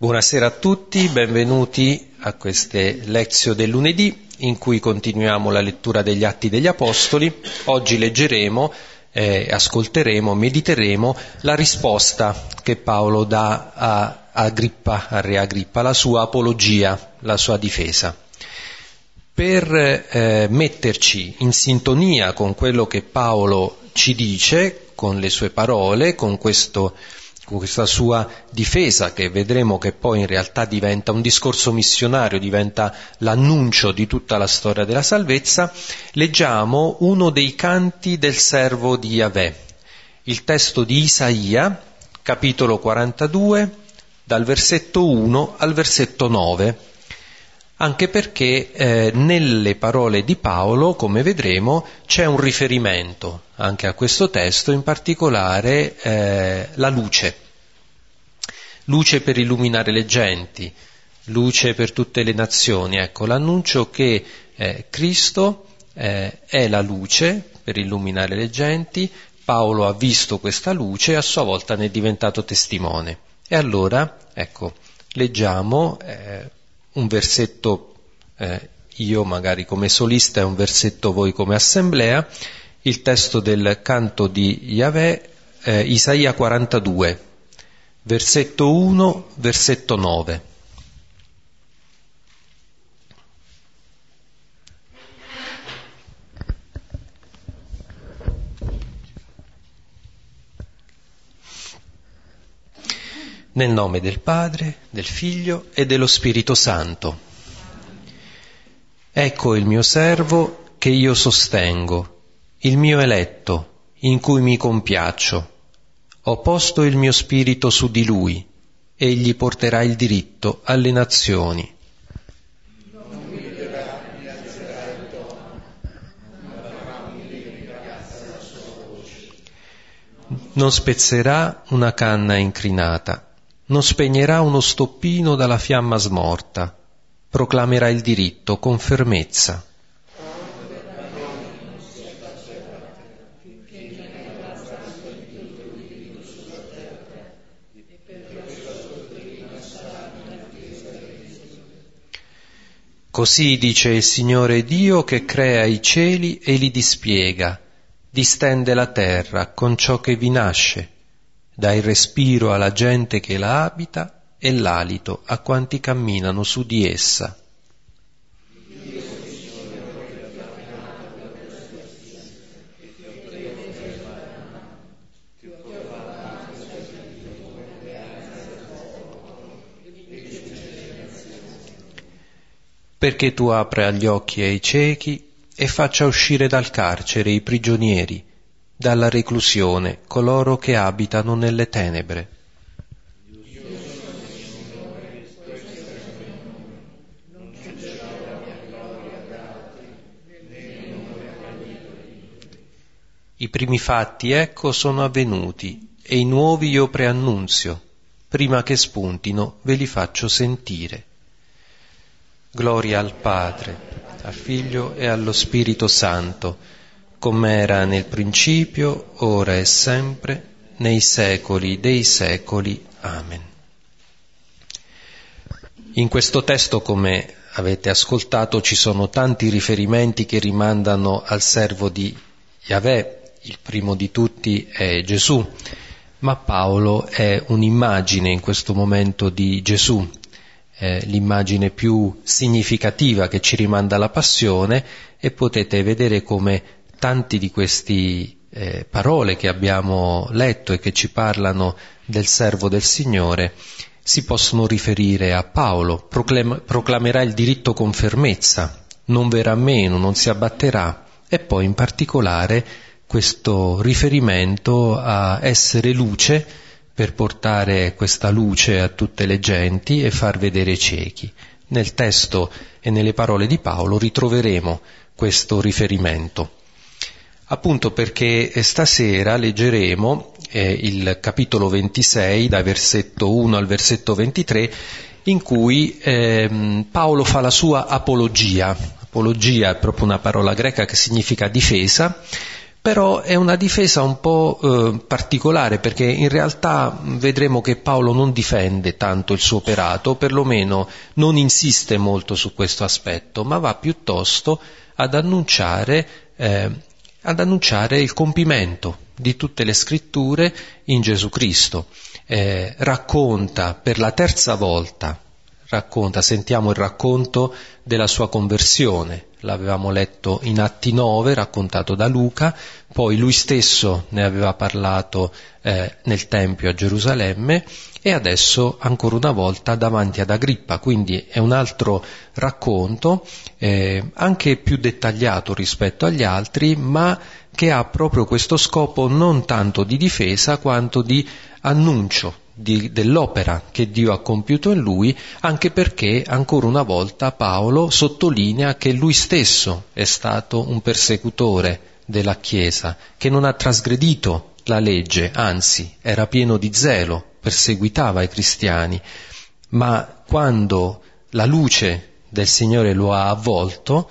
Buonasera a tutti, benvenuti a queste lezioni del lunedì in cui continuiamo la lettura degli Atti degli Apostoli. Oggi leggeremo, eh, ascolteremo, mediteremo la risposta che Paolo dà a Agrippa, a Re Agrippa, la sua apologia, la sua difesa. Per eh, metterci in sintonia con quello che Paolo ci dice, con le sue parole, con questo con questa sua difesa che vedremo che poi in realtà diventa un discorso missionario, diventa l'annuncio di tutta la storia della salvezza, leggiamo uno dei canti del servo di Yahweh, il testo di Isaia, capitolo 42, dal versetto 1 al versetto 9 anche perché eh, nelle parole di Paolo, come vedremo, c'è un riferimento anche a questo testo, in particolare eh, la luce. Luce per illuminare le genti, luce per tutte le nazioni. Ecco, l'annuncio che eh, Cristo eh, è la luce per illuminare le genti, Paolo ha visto questa luce e a sua volta ne è diventato testimone. E allora, ecco, leggiamo eh, un versetto eh, io magari come solista e un versetto voi come assemblea, il testo del canto di Yahweh, eh, Isaia 42, versetto 1, versetto 9. Nel nome del Padre, del Figlio e dello Spirito Santo. Ecco il mio servo che io sostengo, il mio eletto, in cui mi compiaccio. Ho posto il mio spirito su di lui, egli porterà il diritto alle nazioni. Non spezzerà una canna incrinata non spegnerà uno stoppino dalla fiamma smorta, proclamerà il diritto con fermezza. Così dice il Signore Dio che crea i cieli e li dispiega, distende la terra con ciò che vi nasce dà il respiro alla gente che la abita e l'alito a quanti camminano su di essa. Perché tu apra gli occhi ai ciechi e faccia uscire dal carcere i prigionieri dalla reclusione coloro che abitano nelle tenebre. I primi fatti, ecco, sono avvenuti e i nuovi io preannunzio. Prima che spuntino ve li faccio sentire. Gloria al Padre, al Figlio e allo Spirito Santo come era nel principio, ora e sempre, nei secoli dei secoli. Amen. In questo testo, come avete ascoltato, ci sono tanti riferimenti che rimandano al servo di Yahweh, il primo di tutti è Gesù, ma Paolo è un'immagine in questo momento di Gesù, è l'immagine più significativa che ci rimanda alla passione e potete vedere come tanti di queste eh, parole che abbiamo letto e che ci parlano del servo del Signore si possono riferire a Paolo, Proclam- proclamerà il diritto con fermezza, non verrà meno, non si abbatterà, e poi in particolare questo riferimento a essere luce per portare questa luce a tutte le genti e far vedere i ciechi. Nel testo e nelle parole di Paolo ritroveremo questo riferimento appunto perché stasera leggeremo eh, il capitolo 26 dal versetto 1 al versetto 23 in cui ehm, Paolo fa la sua apologia. Apologia è proprio una parola greca che significa difesa, però è una difesa un po' eh, particolare perché in realtà vedremo che Paolo non difende tanto il suo operato, perlomeno non insiste molto su questo aspetto, ma va piuttosto ad annunciare, eh, ad annunciare il compimento di tutte le scritture in Gesù Cristo. Eh, racconta per la terza volta, racconta, sentiamo il racconto della sua conversione, l'avevamo letto in Atti 9, raccontato da Luca, poi lui stesso ne aveva parlato eh, nel Tempio a Gerusalemme e adesso ancora una volta davanti ad Agrippa, quindi è un altro racconto, eh, anche più dettagliato rispetto agli altri, ma che ha proprio questo scopo non tanto di difesa quanto di annuncio di, dell'opera che Dio ha compiuto in lui, anche perché ancora una volta Paolo sottolinea che lui stesso è stato un persecutore della Chiesa, che non ha trasgredito la legge, anzi era pieno di zelo, perseguitava i cristiani, ma quando la luce del Signore lo ha avvolto,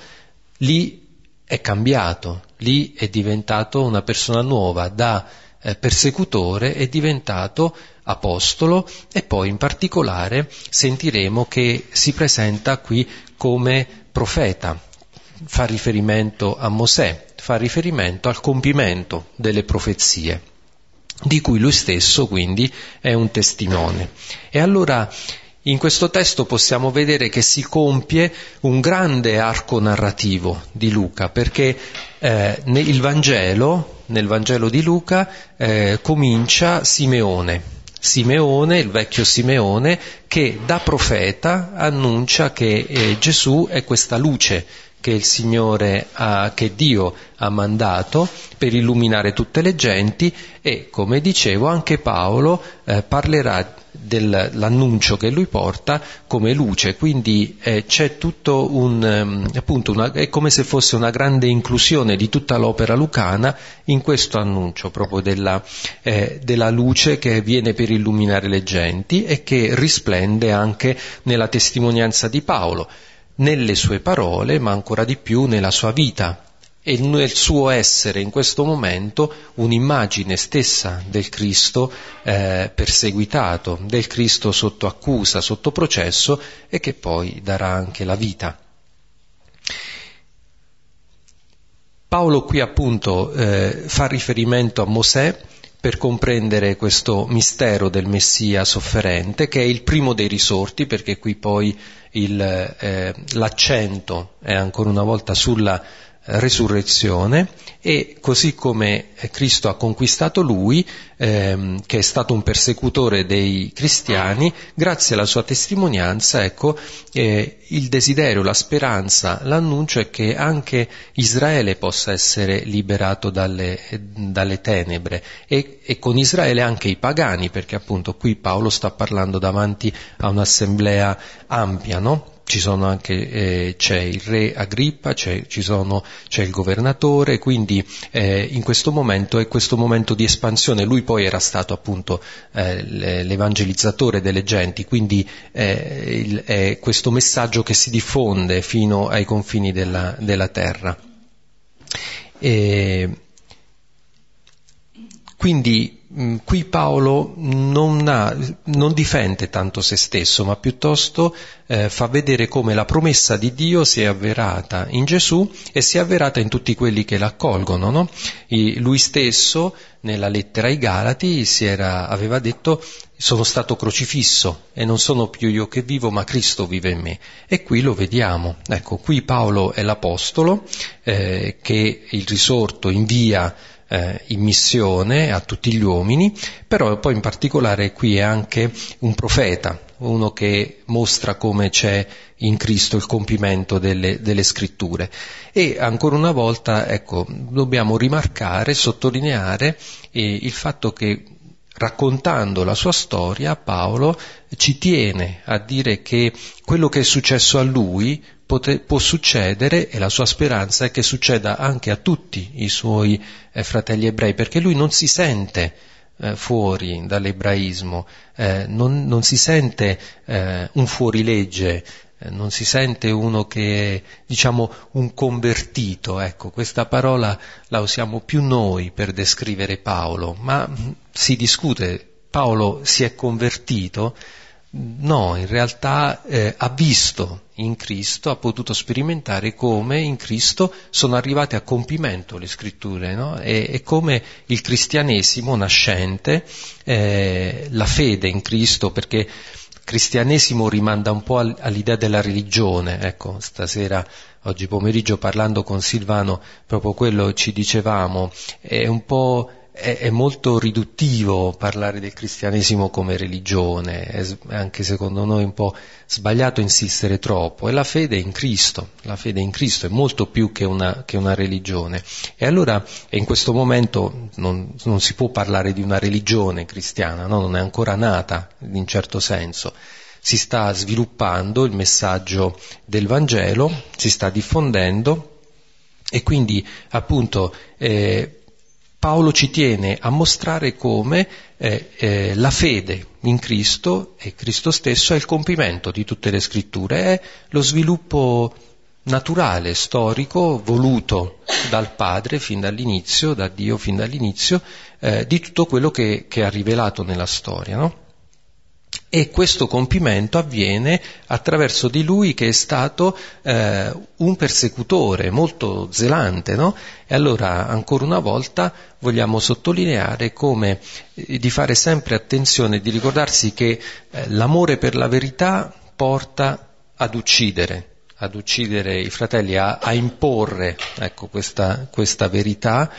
lì è cambiato, lì è diventato una persona nuova, da eh, persecutore è diventato apostolo e poi in particolare sentiremo che si presenta qui come profeta, fa riferimento a Mosè, fa riferimento al compimento delle profezie, di cui lui stesso quindi è un testimone. E allora in questo testo possiamo vedere che si compie un grande arco narrativo di Luca, perché eh, il Vangelo, nel Vangelo di Luca, eh, comincia Simeone, Simeone, il vecchio Simeone, che da profeta annuncia che eh, Gesù è questa luce che il Signore ha, che Dio ha mandato per illuminare tutte le genti e, come dicevo, anche Paolo eh, parlerà dell'annuncio che lui porta come luce, quindi eh, c'è tutto un, um, appunto, una, è come se fosse una grande inclusione di tutta l'opera lucana in questo annuncio proprio della, eh, della luce che viene per illuminare le genti e che risplende anche nella testimonianza di Paolo, nelle sue parole, ma ancora di più nella sua vita, e nel suo essere in questo momento un'immagine stessa del Cristo eh, perseguitato, del Cristo sotto accusa, sotto processo e che poi darà anche la vita. Paolo qui appunto eh, fa riferimento a Mosè per comprendere questo mistero del Messia sofferente, che è il primo dei risorti, perché qui poi il, eh, l'accento è ancora una volta sulla resurrezione e così come Cristo ha conquistato lui, ehm, che è stato un persecutore dei cristiani, grazie alla sua testimonianza, ecco, eh, il desiderio, la speranza, l'annuncio è che anche Israele possa essere liberato dalle, dalle tenebre e, e con Israele anche i pagani, perché appunto qui Paolo sta parlando davanti a un'assemblea ampia, no? Ci sono anche, eh, c'è il re Agrippa, c'è, sono, c'è il governatore, quindi eh, in questo momento è questo momento di espansione, lui poi era stato appunto eh, l'evangelizzatore delle genti, quindi eh, il, è questo messaggio che si diffonde fino ai confini della, della terra. E, quindi qui Paolo non, ha, non, difende tanto se stesso, ma piuttosto eh, fa vedere come la promessa di Dio si è avverata in Gesù e si è avverata in tutti quelli che l'accolgono. No? Lui stesso, nella lettera ai Galati, era, aveva detto sono stato crocifisso e non sono più io che vivo, ma Cristo vive in me. E qui lo vediamo. Ecco, qui Paolo è l'Apostolo eh, che il risorto invia eh, in missione a tutti gli uomini, però poi in particolare qui è anche un profeta, uno che mostra come c'è in Cristo il compimento delle, delle scritture. E ancora una volta, ecco, dobbiamo rimarcare, sottolineare eh, il fatto che raccontando la sua storia, Paolo ci tiene a dire che quello che è successo a lui pote, può succedere e la sua speranza è che succeda anche a tutti i suoi eh, fratelli ebrei, perché lui non si sente eh, fuori dall'ebraismo, eh, non, non, si sente eh, un fuorilegge eh, non si sente uno che è, diciamo, un convertito, ecco, questa parola la usiamo più noi per descrivere Paolo, ma mm, si discute, Paolo si è convertito? No, in realtà eh, ha visto in Cristo, ha potuto sperimentare come in Cristo sono arrivate a compimento le scritture no? e, e, come il cristianesimo nascente, eh, la fede in Cristo, perché cristianesimo rimanda un po' all'idea della religione, ecco, stasera, oggi pomeriggio parlando con Silvano, proprio quello ci dicevamo, è un po' è, è, molto riduttivo parlare del cristianesimo come religione, è anche secondo noi un po' sbagliato insistere troppo, è la fede in Cristo, la fede in Cristo è molto più che una, che una religione. E allora in questo momento non, non, si può parlare di una religione cristiana, no? non è ancora nata in certo senso. Si sta sviluppando il messaggio del Vangelo, si sta diffondendo e quindi appunto eh, Paolo ci tiene a mostrare come eh, eh, la fede in Cristo e Cristo stesso è il compimento di tutte le scritture, è lo sviluppo naturale, storico, voluto dal Padre fin dall'inizio, da Dio fin dall'inizio, eh, di tutto quello che, che, ha rivelato nella storia. No? E questo compimento avviene attraverso di lui che è stato eh, un persecutore molto zelante, no? E allora, ancora una volta, vogliamo sottolineare come eh, di fare sempre attenzione, di ricordarsi che eh, l'amore per la verità porta ad uccidere, ad uccidere i fratelli, a, a imporre ecco, questa, questa verità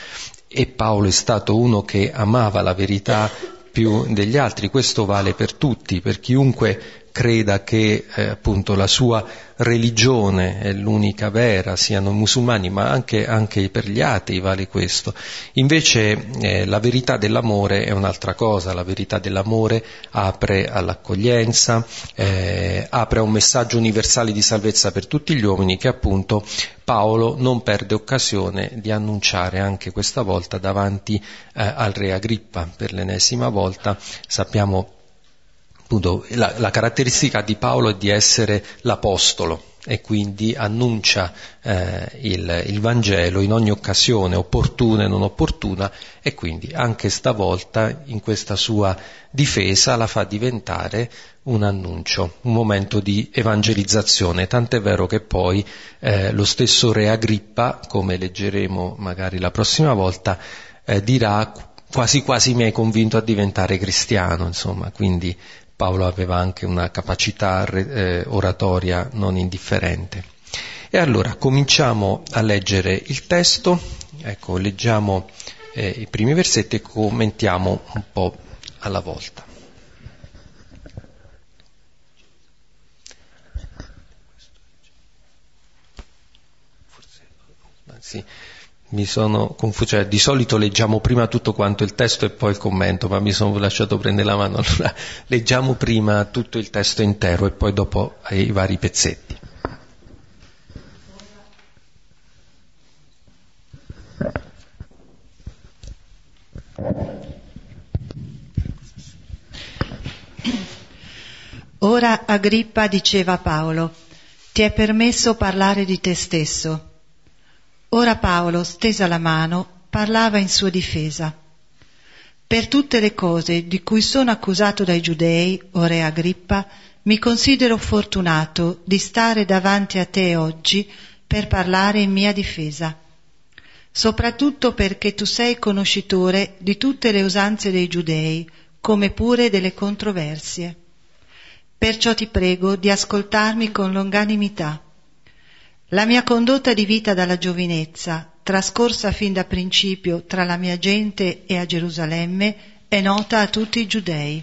e Paolo è stato uno che amava la verità più degli altri, questo vale per tutti, per chiunque creda che eh, appunto la sua religione è l'unica vera, siano musulmani, ma anche, anche per gli atei vale questo. Invece eh, la verità dell'amore è un'altra cosa, la verità dell'amore apre all'accoglienza, eh, apre a un messaggio universale di salvezza per tutti gli uomini che appunto Paolo non perde occasione di annunciare anche questa volta davanti eh, al re Agrippa per l'ennesima volta. Sappiamo appunto la, la caratteristica di Paolo è di essere l'apostolo e quindi annuncia eh, il, il, Vangelo in ogni occasione, opportuna e non opportuna, e quindi anche stavolta in questa sua difesa la fa diventare un annuncio, un momento di evangelizzazione, tant'è vero che poi eh, lo stesso Re Agrippa, come leggeremo magari la prossima volta, eh, dirà quasi quasi mi hai convinto a diventare cristiano, insomma, quindi Paolo aveva anche una capacità eh, oratoria non indifferente. E allora cominciamo a leggere il testo, ecco, leggiamo eh, i primi versetti e commentiamo un po' alla volta. Sì mi sono confuso, cioè, di solito leggiamo prima tutto quanto il testo e poi il commento, ma mi sono lasciato prendere la mano, allora leggiamo prima tutto il testo intero e poi dopo i vari pezzetti. Ora Agrippa diceva a Paolo, ti è permesso parlare di te stesso Ora Paolo, stesa la mano, parlava in sua difesa. Per tutte le cose di cui sono accusato dai giudei, o re Agrippa, mi considero fortunato di stare davanti a te oggi per parlare in mia difesa, soprattutto perché tu sei conoscitore di tutte le usanze dei giudei, come pure delle controversie. Perciò ti prego di ascoltarmi con longanimità la mia condotta di vita dalla giovinezza, trascorsa fin da principio tra la mia gente e a Gerusalemme, è nota a tutti i giudei.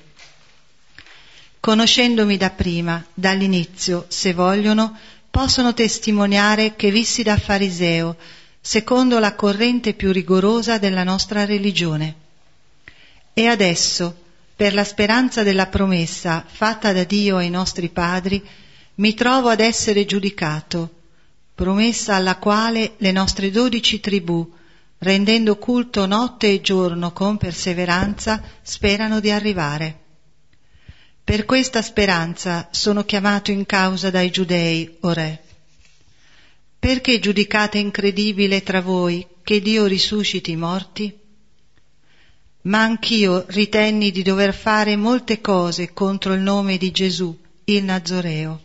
Conoscendomi da prima, dall'inizio, se vogliono, possono testimoniare che vissi da fariseo, secondo la corrente più rigorosa della nostra religione. E adesso, per la speranza della promessa fatta da Dio ai nostri padri, mi trovo ad essere giudicato, promessa alla quale le nostre dodici tribù, rendendo culto notte e giorno con perseveranza, sperano di arrivare. Per questa speranza sono chiamato in causa dai giudei, o re. Perché giudicate incredibile tra voi che Dio risusciti i morti? Ma anch'io ritenni di dover fare molte cose contro il nome di Gesù, il Nazoreo.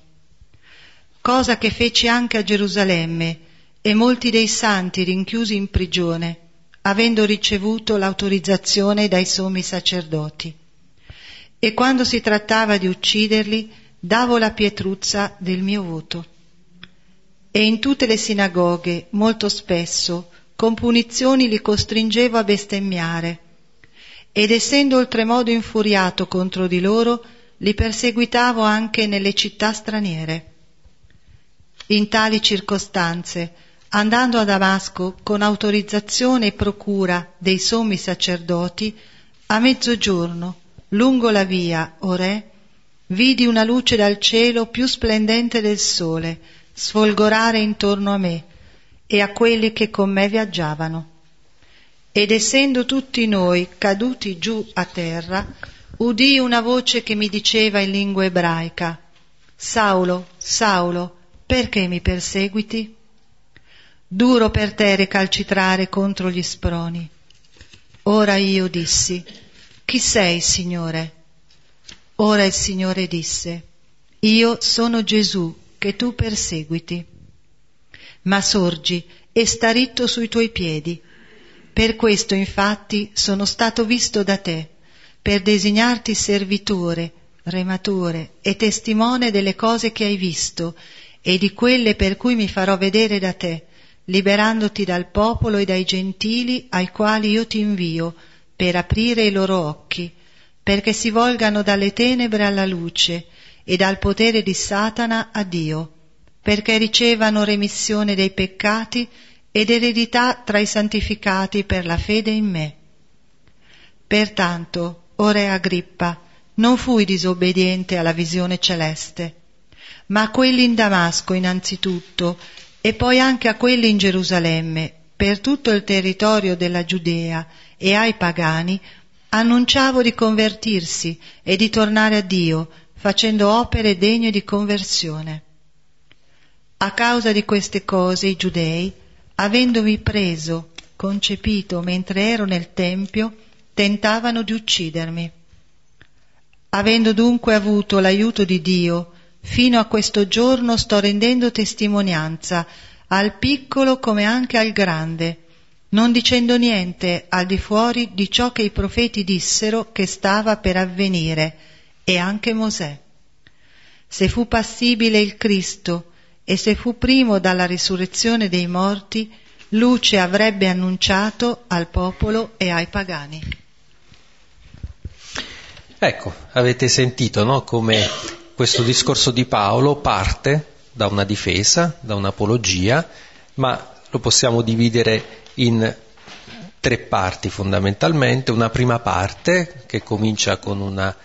Cosa che feci anche a Gerusalemme e molti dei santi rinchiusi in prigione, avendo ricevuto l'autorizzazione dai sommi sacerdoti. E quando si trattava di ucciderli, davo la pietruzza del mio voto. E in tutte le sinagoghe, molto spesso, con punizioni li costringevo a bestemmiare, ed essendo oltremodo infuriato contro di loro, li perseguitavo anche nelle città straniere. In tali circostanze, andando a Damasco con autorizzazione e procura dei sommi sacerdoti, a mezzogiorno, lungo la via, o re, vidi una luce dal cielo più splendente del sole, sfolgorare intorno a me e a quelli che con me viaggiavano. Ed essendo tutti noi caduti giù a terra, udii una voce che mi diceva in lingua ebraica, Saulo, Saulo, perché mi perseguiti? Duro per te recalcitrare contro gli sproni. Ora io dissi, chi sei, Signore? Ora il Signore disse, io sono Gesù che tu perseguiti. Ma sorgi e sta ritto sui tuoi piedi. Per questo infatti sono stato visto da te, per designarti servitore, rematore e testimone delle cose che hai visto e di quelle per cui mi farò vedere da te, liberandoti dal popolo e dai gentili ai quali io ti invio, per aprire i loro occhi, perché si volgano dalle tenebre alla luce e dal potere di Satana a Dio, perché ricevano remissione dei peccati ed eredità tra i santificati per la fede in me. Pertanto, o Re Agrippa, non fui disobbediente alla visione celeste, ma a quelli in Damasco innanzitutto, e poi anche a quelli in Gerusalemme, per tutto il territorio della Giudea e ai pagani, annunciavo di convertirsi e di tornare a Dio, facendo opere degne di conversione. A causa di queste cose i giudei, avendomi preso, concepito mentre ero nel Tempio, tentavano di uccidermi. Avendo dunque avuto l'aiuto di Dio, fino a questo giorno sto rendendo testimonianza al piccolo come anche al grande, non dicendo niente al di fuori di ciò che i profeti dissero che stava per avvenire, e anche Mosè. Se fu passibile il Cristo e se fu primo dalla risurrezione dei morti, luce avrebbe annunciato al popolo e ai pagani. Ecco, avete sentito no, come questo discorso di Paolo parte da una difesa, da un'apologia, ma lo possiamo dividere in tre parti fondamentalmente. Una prima parte che comincia con una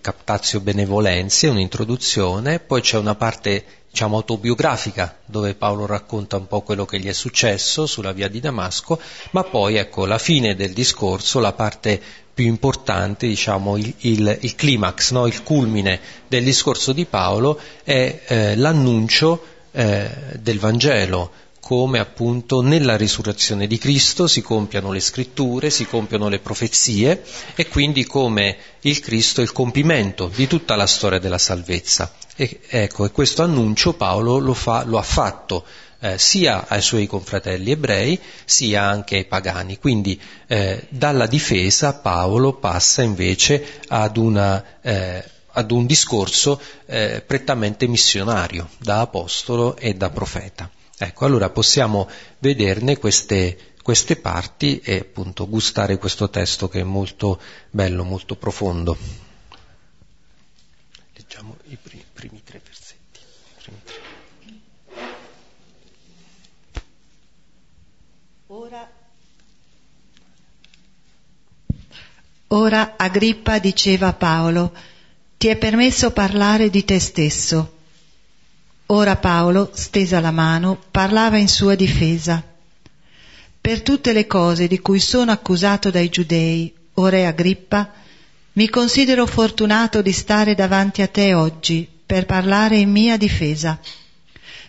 captazio benevolenze, un'introduzione, poi c'è una parte diciamo autobiografica dove Paolo racconta un po' quello che gli è successo sulla via di Damasco, ma poi ecco la fine del discorso, la parte più importante, diciamo il, il, il climax, no? il culmine del discorso di Paolo è eh, l'annuncio eh, del Vangelo, come appunto nella risurrezione di Cristo si compiano le scritture, si compiono le profezie e quindi come il Cristo è il compimento di tutta la storia della salvezza. E, ecco, e questo annuncio Paolo lo, fa, lo ha fatto eh, sia ai suoi confratelli ebrei sia anche ai pagani. Quindi eh, dalla difesa Paolo passa invece ad una eh, ad un discorso eh, prettamente missionario, da apostolo e da profeta. Ecco, allora possiamo vederne queste, queste parti e appunto gustare questo testo che è molto bello, molto profondo. Leggiamo i primi, primi tre versetti. Primi tre. Ora, ora Agrippa diceva a Paolo, ti è permesso parlare di te stesso Ora Paolo, stesa la mano, parlava in sua difesa. Per tutte le cose di cui sono accusato dai giudei, o re Agrippa, Mi considero fortunato di stare davanti a te oggi per parlare in mia difesa,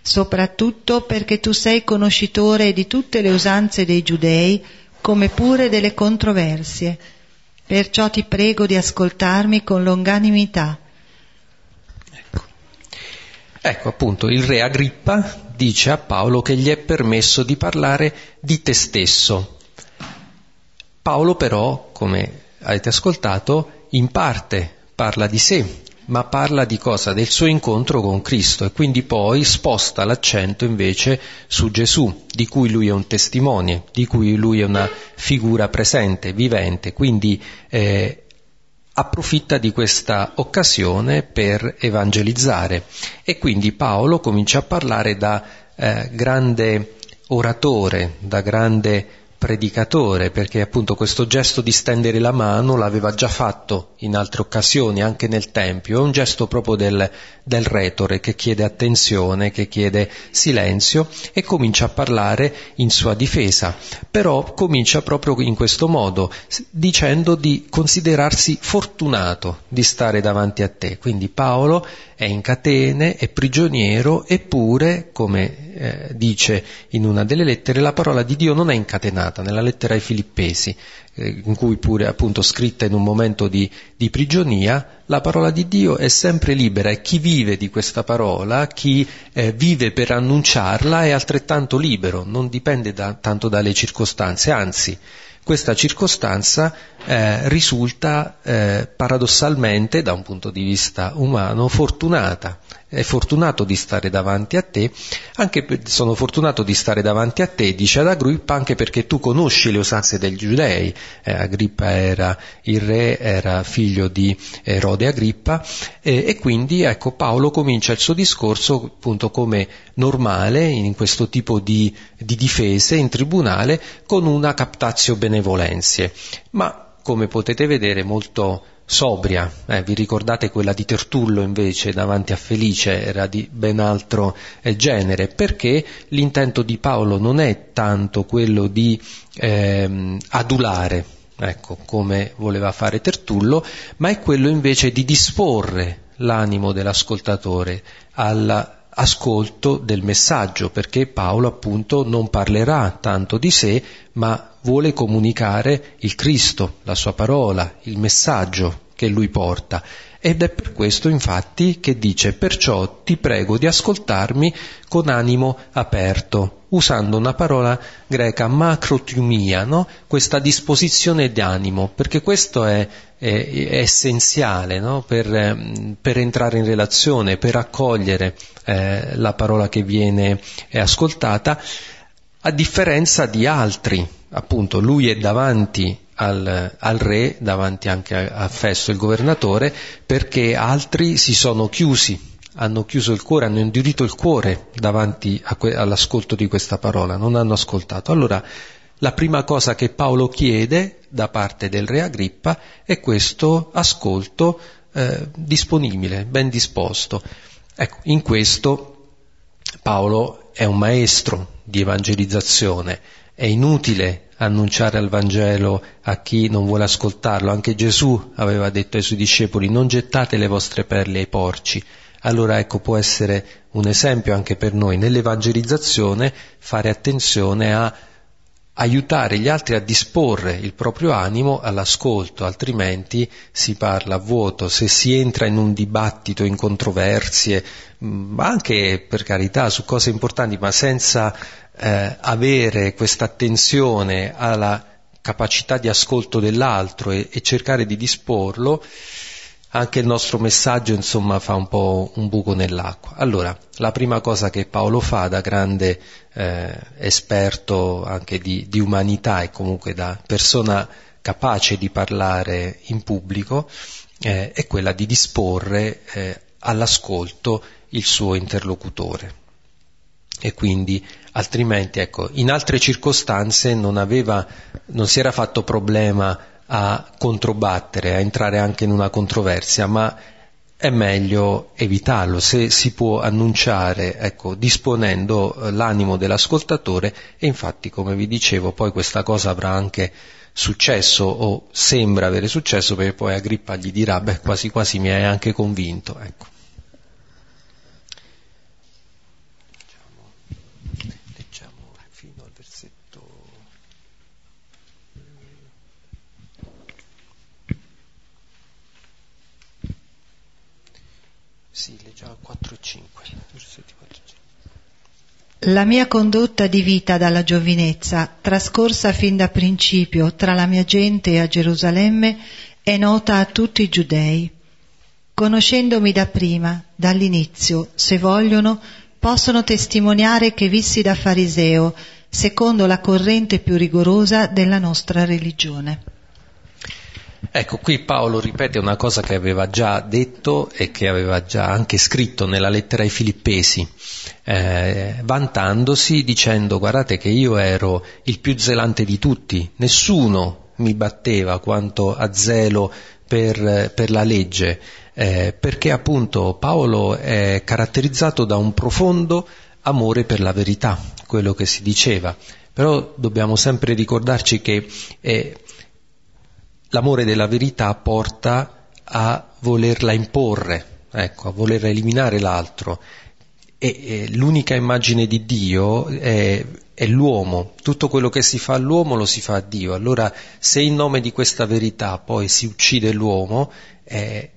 soprattutto perché tu sei conoscitore di tutte le usanze dei giudei, come pure delle controversie. Perciò ti prego di ascoltarmi con longanimità. Ecco. ecco appunto il re Agrippa dice a Paolo che gli è permesso di parlare di te stesso. Paolo però, come avete ascoltato, in parte parla di sé, ma parla di cosa? Del suo incontro con Cristo e quindi poi sposta l'accento invece su Gesù, di cui lui è un testimone, di cui lui è una figura presente, vivente, quindi eh, approfitta di questa occasione per evangelizzare e quindi Paolo comincia a parlare da eh, grande oratore, da grande predicatore, perché appunto questo gesto di stendere la mano l'aveva già fatto in altre occasioni, anche nel Tempio, è un gesto proprio del, del retore che chiede attenzione, che chiede silenzio e comincia a parlare in sua difesa, però comincia proprio in questo modo, dicendo di considerarsi fortunato di stare davanti a te. Quindi Paolo è in catene, è prigioniero, eppure, come eh, dice in una delle lettere, la parola di Dio non è incatenata, nella lettera ai Filippesi, eh, in cui pure appunto scritta in un momento di, di, prigionia, la parola di Dio è sempre libera e chi vive di questa parola, chi eh, vive per annunciarla è altrettanto libero, non dipende da, tanto dalle circostanze, anzi questa circostanza eh, risulta eh, paradossalmente, da un punto di vista umano, fortunata. È fortunato di stare davanti a te, anche per, sono fortunato di stare davanti a te, dice ad Agrippa, anche perché tu conosci le usanze degli giudei. Eh, Agrippa era il re, era figlio di Erode Agrippa, e quindi ecco Paolo comincia il suo discorso appunto come normale in questo tipo di, di difese in tribunale con una captatio benevolenzie. Ma come potete vedere, molto sobria. Eh, vi ricordate quella di Tertullo invece davanti a Felice era di ben altro eh, genere, perché l'intento di Paolo non è tanto quello di ehm, adulare, ecco, come voleva fare Tertullo, ma è quello invece di disporre l'animo dell'ascoltatore alla ascolto del messaggio, perché Paolo appunto non parlerà tanto di sé, ma vuole comunicare il Cristo, la sua parola, il messaggio che lui porta. Ed è per questo infatti che dice perciò ti prego di ascoltarmi con animo aperto, usando una parola greca macrotiumia, no? questa disposizione di animo, perché questo è, è, è essenziale no? per, ehm, per, entrare in relazione, per accogliere eh, la parola che viene ascoltata, a differenza di altri, appunto lui è davanti al, al, re, davanti anche a, a Festo, il governatore, perché altri si sono chiusi, hanno chiuso il cuore, hanno indurito il cuore davanti que, all'ascolto di questa parola, non hanno ascoltato. Allora, la prima cosa che Paolo chiede da parte del re Agrippa è questo ascolto eh, disponibile, ben disposto. Ecco, in questo Paolo è un maestro di evangelizzazione, è inutile annunciare al Vangelo a chi non vuole ascoltarlo. Anche Gesù aveva detto ai suoi discepoli non gettate le vostre perle ai porci. Allora ecco può essere un esempio anche per noi nell'evangelizzazione fare attenzione a aiutare gli altri a disporre il proprio animo all'ascolto, altrimenti si parla a vuoto, se si entra in un dibattito, in controversie, ma anche per carità su cose importanti, ma senza eh, avere questa attenzione alla capacità di ascolto dell'altro e, e, cercare di disporlo, anche il nostro messaggio insomma fa un po' un buco nell'acqua. Allora, la prima cosa che Paolo fa da grande eh, esperto anche di, di, umanità e comunque da persona capace di parlare in pubblico eh, è quella di disporre eh, all'ascolto il suo interlocutore e quindi altrimenti ecco, in altre circostanze non, aveva, non si era fatto problema a controbattere, a entrare anche in una controversia, ma è meglio evitarlo se si può annunciare, ecco, disponendo eh, l'animo dell'ascoltatore e infatti, come vi dicevo, poi questa cosa avrà anche successo o sembra avere successo perché poi Agrippa gli dirà, beh, quasi quasi mi hai anche convinto, ecco. Sì, leggiamo 4 e 5, versetti 4 e 5. La mia condotta di vita dalla giovinezza, trascorsa fin da principio tra la mia gente e a Gerusalemme, è nota a tutti i giudei. Conoscendomi da prima, dall'inizio, se vogliono, possono testimoniare che vissi da fariseo, secondo la corrente più rigorosa della nostra religione. Ecco, qui Paolo ripete una cosa che aveva già detto e che aveva già anche scritto nella lettera ai Filippesi, eh, vantandosi dicendo guardate che io ero il più zelante di tutti, nessuno mi batteva quanto a zelo per, per la legge, eh, perché appunto Paolo è caratterizzato da un profondo amore per la verità, quello che si diceva. Però dobbiamo sempre ricordarci che eh, l'amore della verità porta a volerla imporre, ecco, a voler eliminare l'altro. E, e l'unica immagine di Dio è, è, l'uomo, tutto quello che si fa all'uomo lo si fa a Dio. Allora, se in nome di questa verità poi si uccide l'uomo, eh,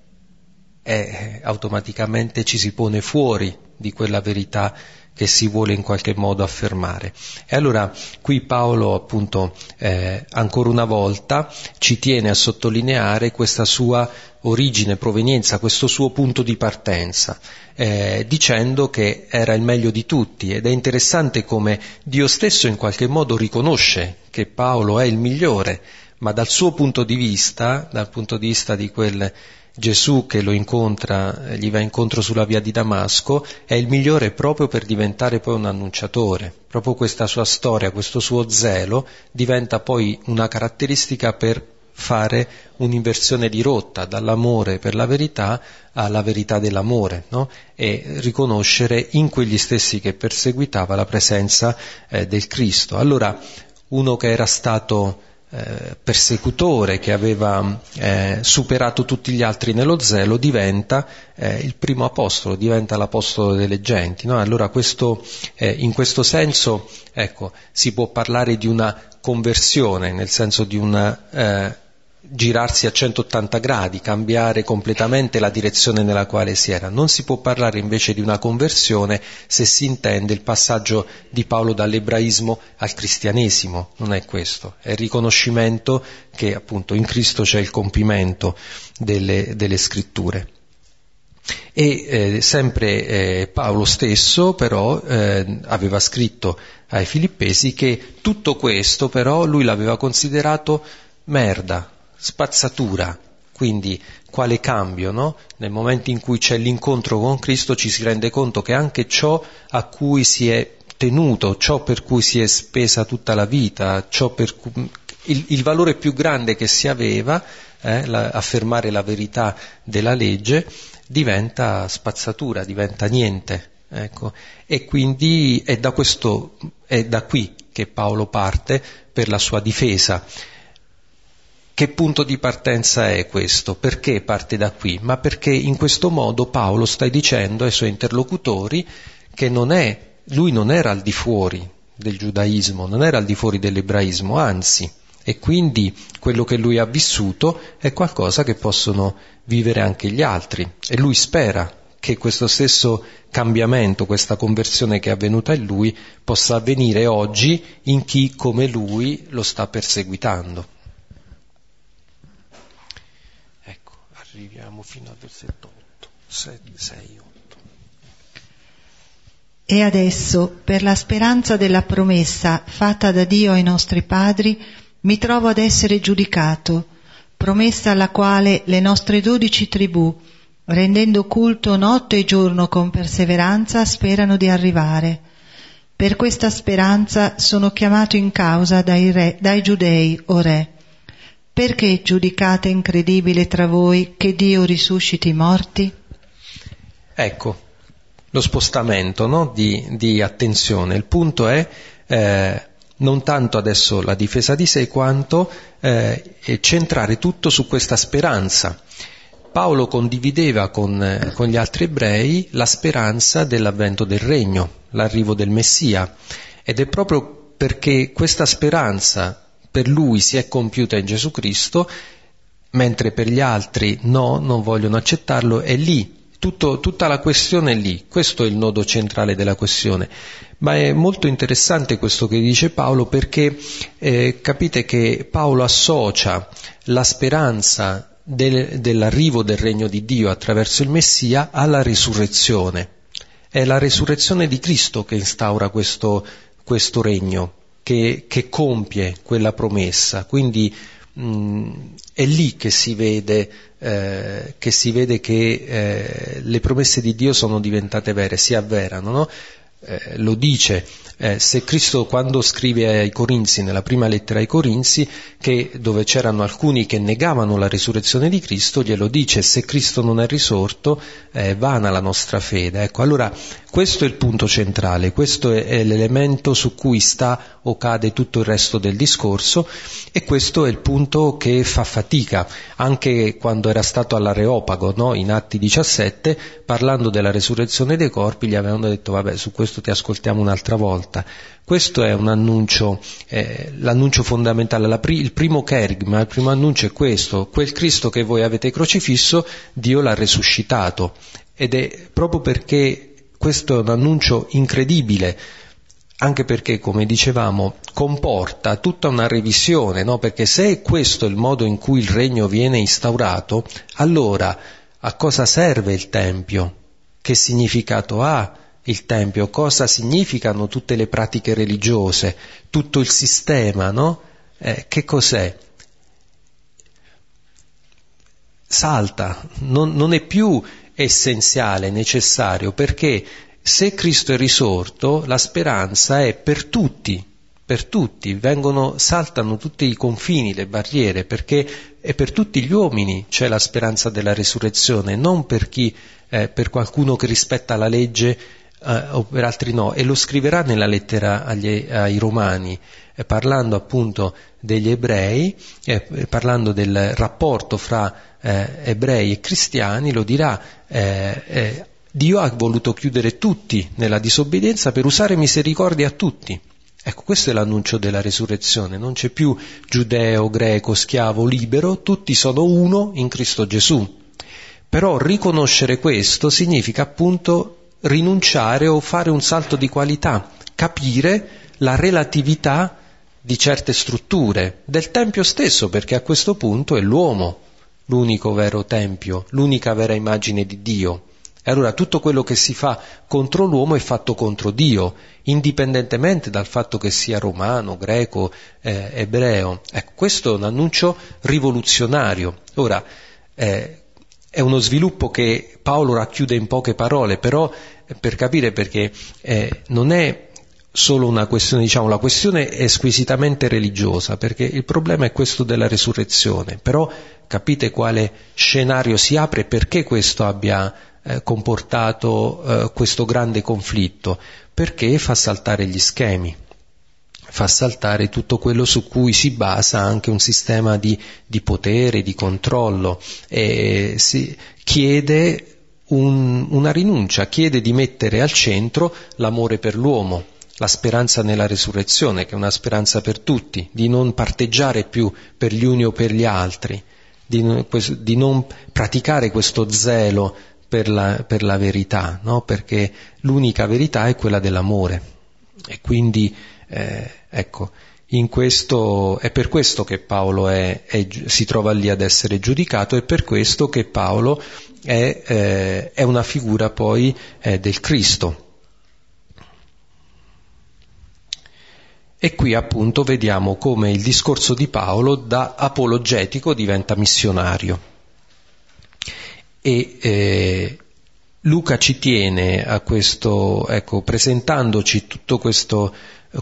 eh, automaticamente ci si pone fuori di quella verità che si vuole in qualche modo affermare. E allora qui Paolo appunto eh, ancora una volta ci tiene a sottolineare questa sua origine, provenienza, questo suo punto di partenza, eh, dicendo che era il meglio di tutti ed è interessante come Dio stesso in qualche modo riconosce che Paolo è il migliore, ma dal suo punto di vista, dal punto di vista di quel Gesù che lo incontra, eh, gli va incontro sulla via di Damasco, è il migliore proprio per diventare poi un annunciatore. Proprio questa sua storia, questo suo zelo diventa poi una caratteristica per fare un'inversione di rotta dall'amore per la verità alla verità dell'amore no? e riconoscere in quegli stessi che perseguitava la presenza eh, del Cristo. Allora uno che era stato eh, persecutore che aveva eh, superato tutti gli altri nello zelo diventa eh, il primo apostolo, diventa l'apostolo delle genti. No? Allora questo, eh, in questo senso ecco, si può parlare di una conversione, nel senso di una eh, girarsi a 180 gradi, cambiare completamente la direzione nella quale si era. Non si può parlare invece di una conversione se si intende il passaggio di Paolo dall'ebraismo al cristianesimo, non è questo, è il riconoscimento che appunto in Cristo c'è il compimento delle, delle scritture. E eh, sempre eh, Paolo stesso però eh, aveva scritto ai Filippesi che tutto questo però lui l'aveva considerato merda, spazzatura, quindi quale cambio, no? Nel momento in cui c'è l'incontro con Cristo ci si rende conto che anche ciò a cui si è tenuto, ciò per cui si è spesa tutta la vita, cui, il, il, valore più grande che si aveva, eh, la, affermare la verità della legge, diventa spazzatura, diventa niente. Ecco. E quindi è da, questo, è da qui che Paolo parte per la sua difesa. Che punto di partenza è questo? Perché parte da qui? Ma perché in questo modo Paolo sta dicendo ai suoi interlocutori che non è, lui non era al di fuori del giudaismo, non era al di fuori dell'ebraismo, anzi, e quindi quello che lui ha vissuto è qualcosa che possono vivere anche gli altri. E lui spera che questo stesso cambiamento, questa conversione che è avvenuta in lui, possa avvenire oggi in chi come lui lo sta perseguitando. Arriviamo fino al versetto 8, 6, 6 8. E adesso, per la speranza della promessa fatta da Dio ai nostri padri, mi trovo ad essere giudicato, promessa alla quale le nostre dodici tribù, rendendo culto notte e giorno con perseveranza, sperano di arrivare. Per questa speranza sono chiamato in causa dai, re, dai giudei, o re. Perché giudicate incredibile tra voi che Dio risusciti i morti? Ecco, lo spostamento no? di, di, attenzione. Il punto è eh, non tanto adesso la difesa di sé quanto eh, centrare tutto su questa speranza. Paolo condivideva con, eh, con, gli altri ebrei la speranza dell'avvento del regno, l'arrivo del Messia ed è proprio perché questa speranza per lui si è compiuta in Gesù Cristo, mentre per gli altri no, non vogliono accettarlo, è lì tutto, tutta la questione è lì, questo è il nodo centrale della questione. Ma è molto interessante questo che dice Paolo perché eh, capite che Paolo associa la speranza del, dell'arrivo del regno di Dio attraverso il Messia alla risurrezione. È la risurrezione di Cristo che instaura questo, questo regno, che, che compie quella promessa. Quindi mh, è lì che si vede eh, che si vede che eh, le promesse di Dio sono diventate vere, si avverano, no? Eh, lo dice eh, se Cristo quando scrive ai Corinzi, nella prima lettera ai Corinzi, che dove c'erano alcuni che negavano la risurrezione di Cristo, glielo dice, se Cristo non è risorto è vana la nostra fede. Ecco, allora questo è il punto centrale, questo è, è l'elemento su cui sta o cade tutto il resto del discorso e questo è il punto che fa fatica, anche quando era stato all'Areopago, no? in Atti 17, parlando della risurrezione dei corpi, gli avevano detto vabbè su questo ti ascoltiamo un'altra volta volta. Questo è un annuncio, eh, l'annuncio fondamentale, pri- il primo kerigma, il primo annuncio è questo, quel Cristo che voi avete crocifisso, Dio l'ha resuscitato. Ed è proprio perché questo è un annuncio incredibile, anche perché, come dicevamo, comporta tutta una revisione, no? perché se è questo il modo in cui il regno viene instaurato, allora a cosa serve il Tempio? Che significato ha? Il Tempio, cosa significano tutte le pratiche religiose, tutto il sistema, no? Eh, che cos'è? Salta, non, non è più essenziale, necessario, perché se Cristo è risorto, la speranza è per tutti, per tutti, vengono, saltano tutti i confini, le barriere, perché è per tutti gli uomini c'è la speranza della risurrezione, non per chi, eh, per qualcuno che rispetta la legge eh, o per altri no, e lo scriverà nella lettera agli, ai Romani, eh, parlando appunto degli ebrei, eh, parlando del rapporto fra eh, ebrei e cristiani, lo dirà. Eh, eh, Dio ha voluto chiudere tutti nella disobbedienza per usare misericordia a tutti. Ecco, questo è l'annuncio della resurrezione, non c'è più giudeo, greco, schiavo, libero, tutti sono uno in Cristo Gesù. Però riconoscere questo significa appunto rinunciare o fare un salto di qualità, capire la relatività di certe strutture, del Tempio stesso, perché a questo punto è l'uomo l'unico vero Tempio, l'unica vera immagine di Dio. E allora tutto quello che si fa contro l'uomo è fatto contro Dio, indipendentemente dal fatto che sia romano, greco, eh, ebreo. Ecco, questo è un annuncio rivoluzionario. Ora, eh, è uno sviluppo che Paolo racchiude in poche parole, però eh, per capire perché eh, non è solo una questione, diciamo, la questione è squisitamente religiosa, perché il problema è questo della resurrezione, però capite quale scenario si apre e perché questo abbia eh, comportato eh, questo grande conflitto, perché fa saltare gli schemi fa saltare tutto quello su cui si basa anche un sistema di, di potere, di controllo e si chiede un, una rinuncia, chiede di mettere al centro l'amore per l'uomo, la speranza nella resurrezione, che è una speranza per tutti, di non parteggiare più per gli uni o per gli altri, di, di non praticare questo zelo per la, per la verità, no? perché l'unica verità è quella dell'amore. E quindi eh, ecco, questo, è per questo che Paolo è, è, si trova lì ad essere giudicato, è per questo che Paolo è, eh, è una figura poi eh, del Cristo. E qui appunto vediamo come il discorso di Paolo da apologetico diventa missionario. E eh, Luca ci tiene a questo, ecco, presentandoci tutto questo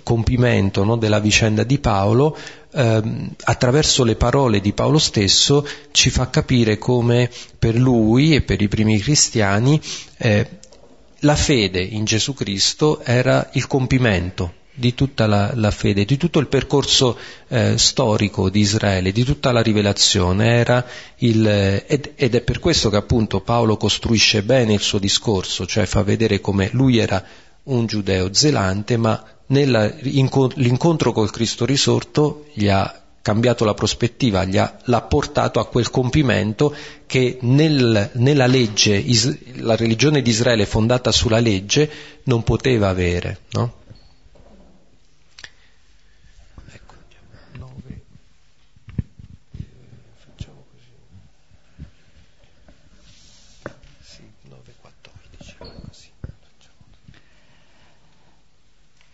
compimento no, della vicenda di Paolo, ehm, attraverso le parole di Paolo stesso ci fa capire come per lui e per i primi cristiani eh, la fede in Gesù Cristo era il compimento di tutta la, la fede, di tutto il percorso eh, storico di Israele, di tutta la rivelazione, era il, ed, ed, è per questo che appunto Paolo costruisce bene il suo discorso, cioè fa vedere come lui era un giudeo zelante, ma nell'incontro col Cristo risorto gli ha cambiato la prospettiva, ha, l'ha portato a quel compimento che nel, nella legge, la religione di Israele fondata sulla legge non poteva avere. No?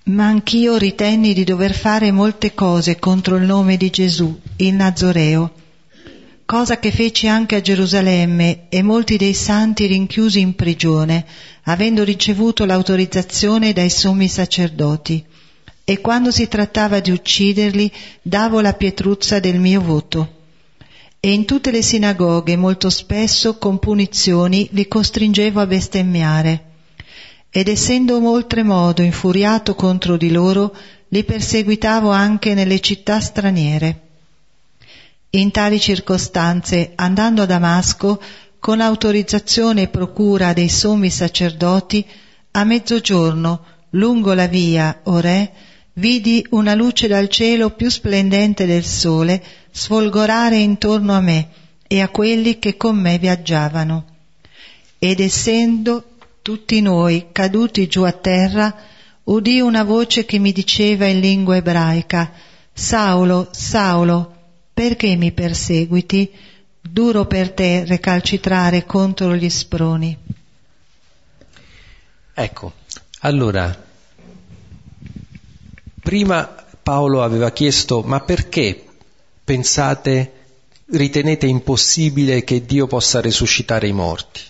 Ma anch'io ritenni di dover fare molte cose contro il nome di Gesù, il Nazoreo, cosa che feci anche a Gerusalemme e molti dei santi rinchiusi in prigione, avendo ricevuto l'autorizzazione dai sommi sacerdoti. E quando si trattava di ucciderli, davo la pietruzza del mio voto. E in tutte le sinagoghe molto spesso con punizioni li costringevo a bestemmiare ed essendo oltremodo infuriato contro di loro, li perseguitavo anche nelle città straniere. In tali circostanze, andando a Damasco, con autorizzazione e procura dei sommi sacerdoti, a mezzogiorno, lungo la via, o re, vidi una luce dal cielo più splendente del sole sfolgorare intorno a me e a quelli che con me viaggiavano. Ed essendo tutti noi, caduti giù a terra, udì una voce che mi diceva in lingua ebraica, Saulo, Saulo, perché mi perseguiti? Duro per te recalcitrare contro gli sproni. Ecco, allora, prima Paolo aveva chiesto, ma perché pensate, ritenete impossibile che Dio possa risuscitare i morti?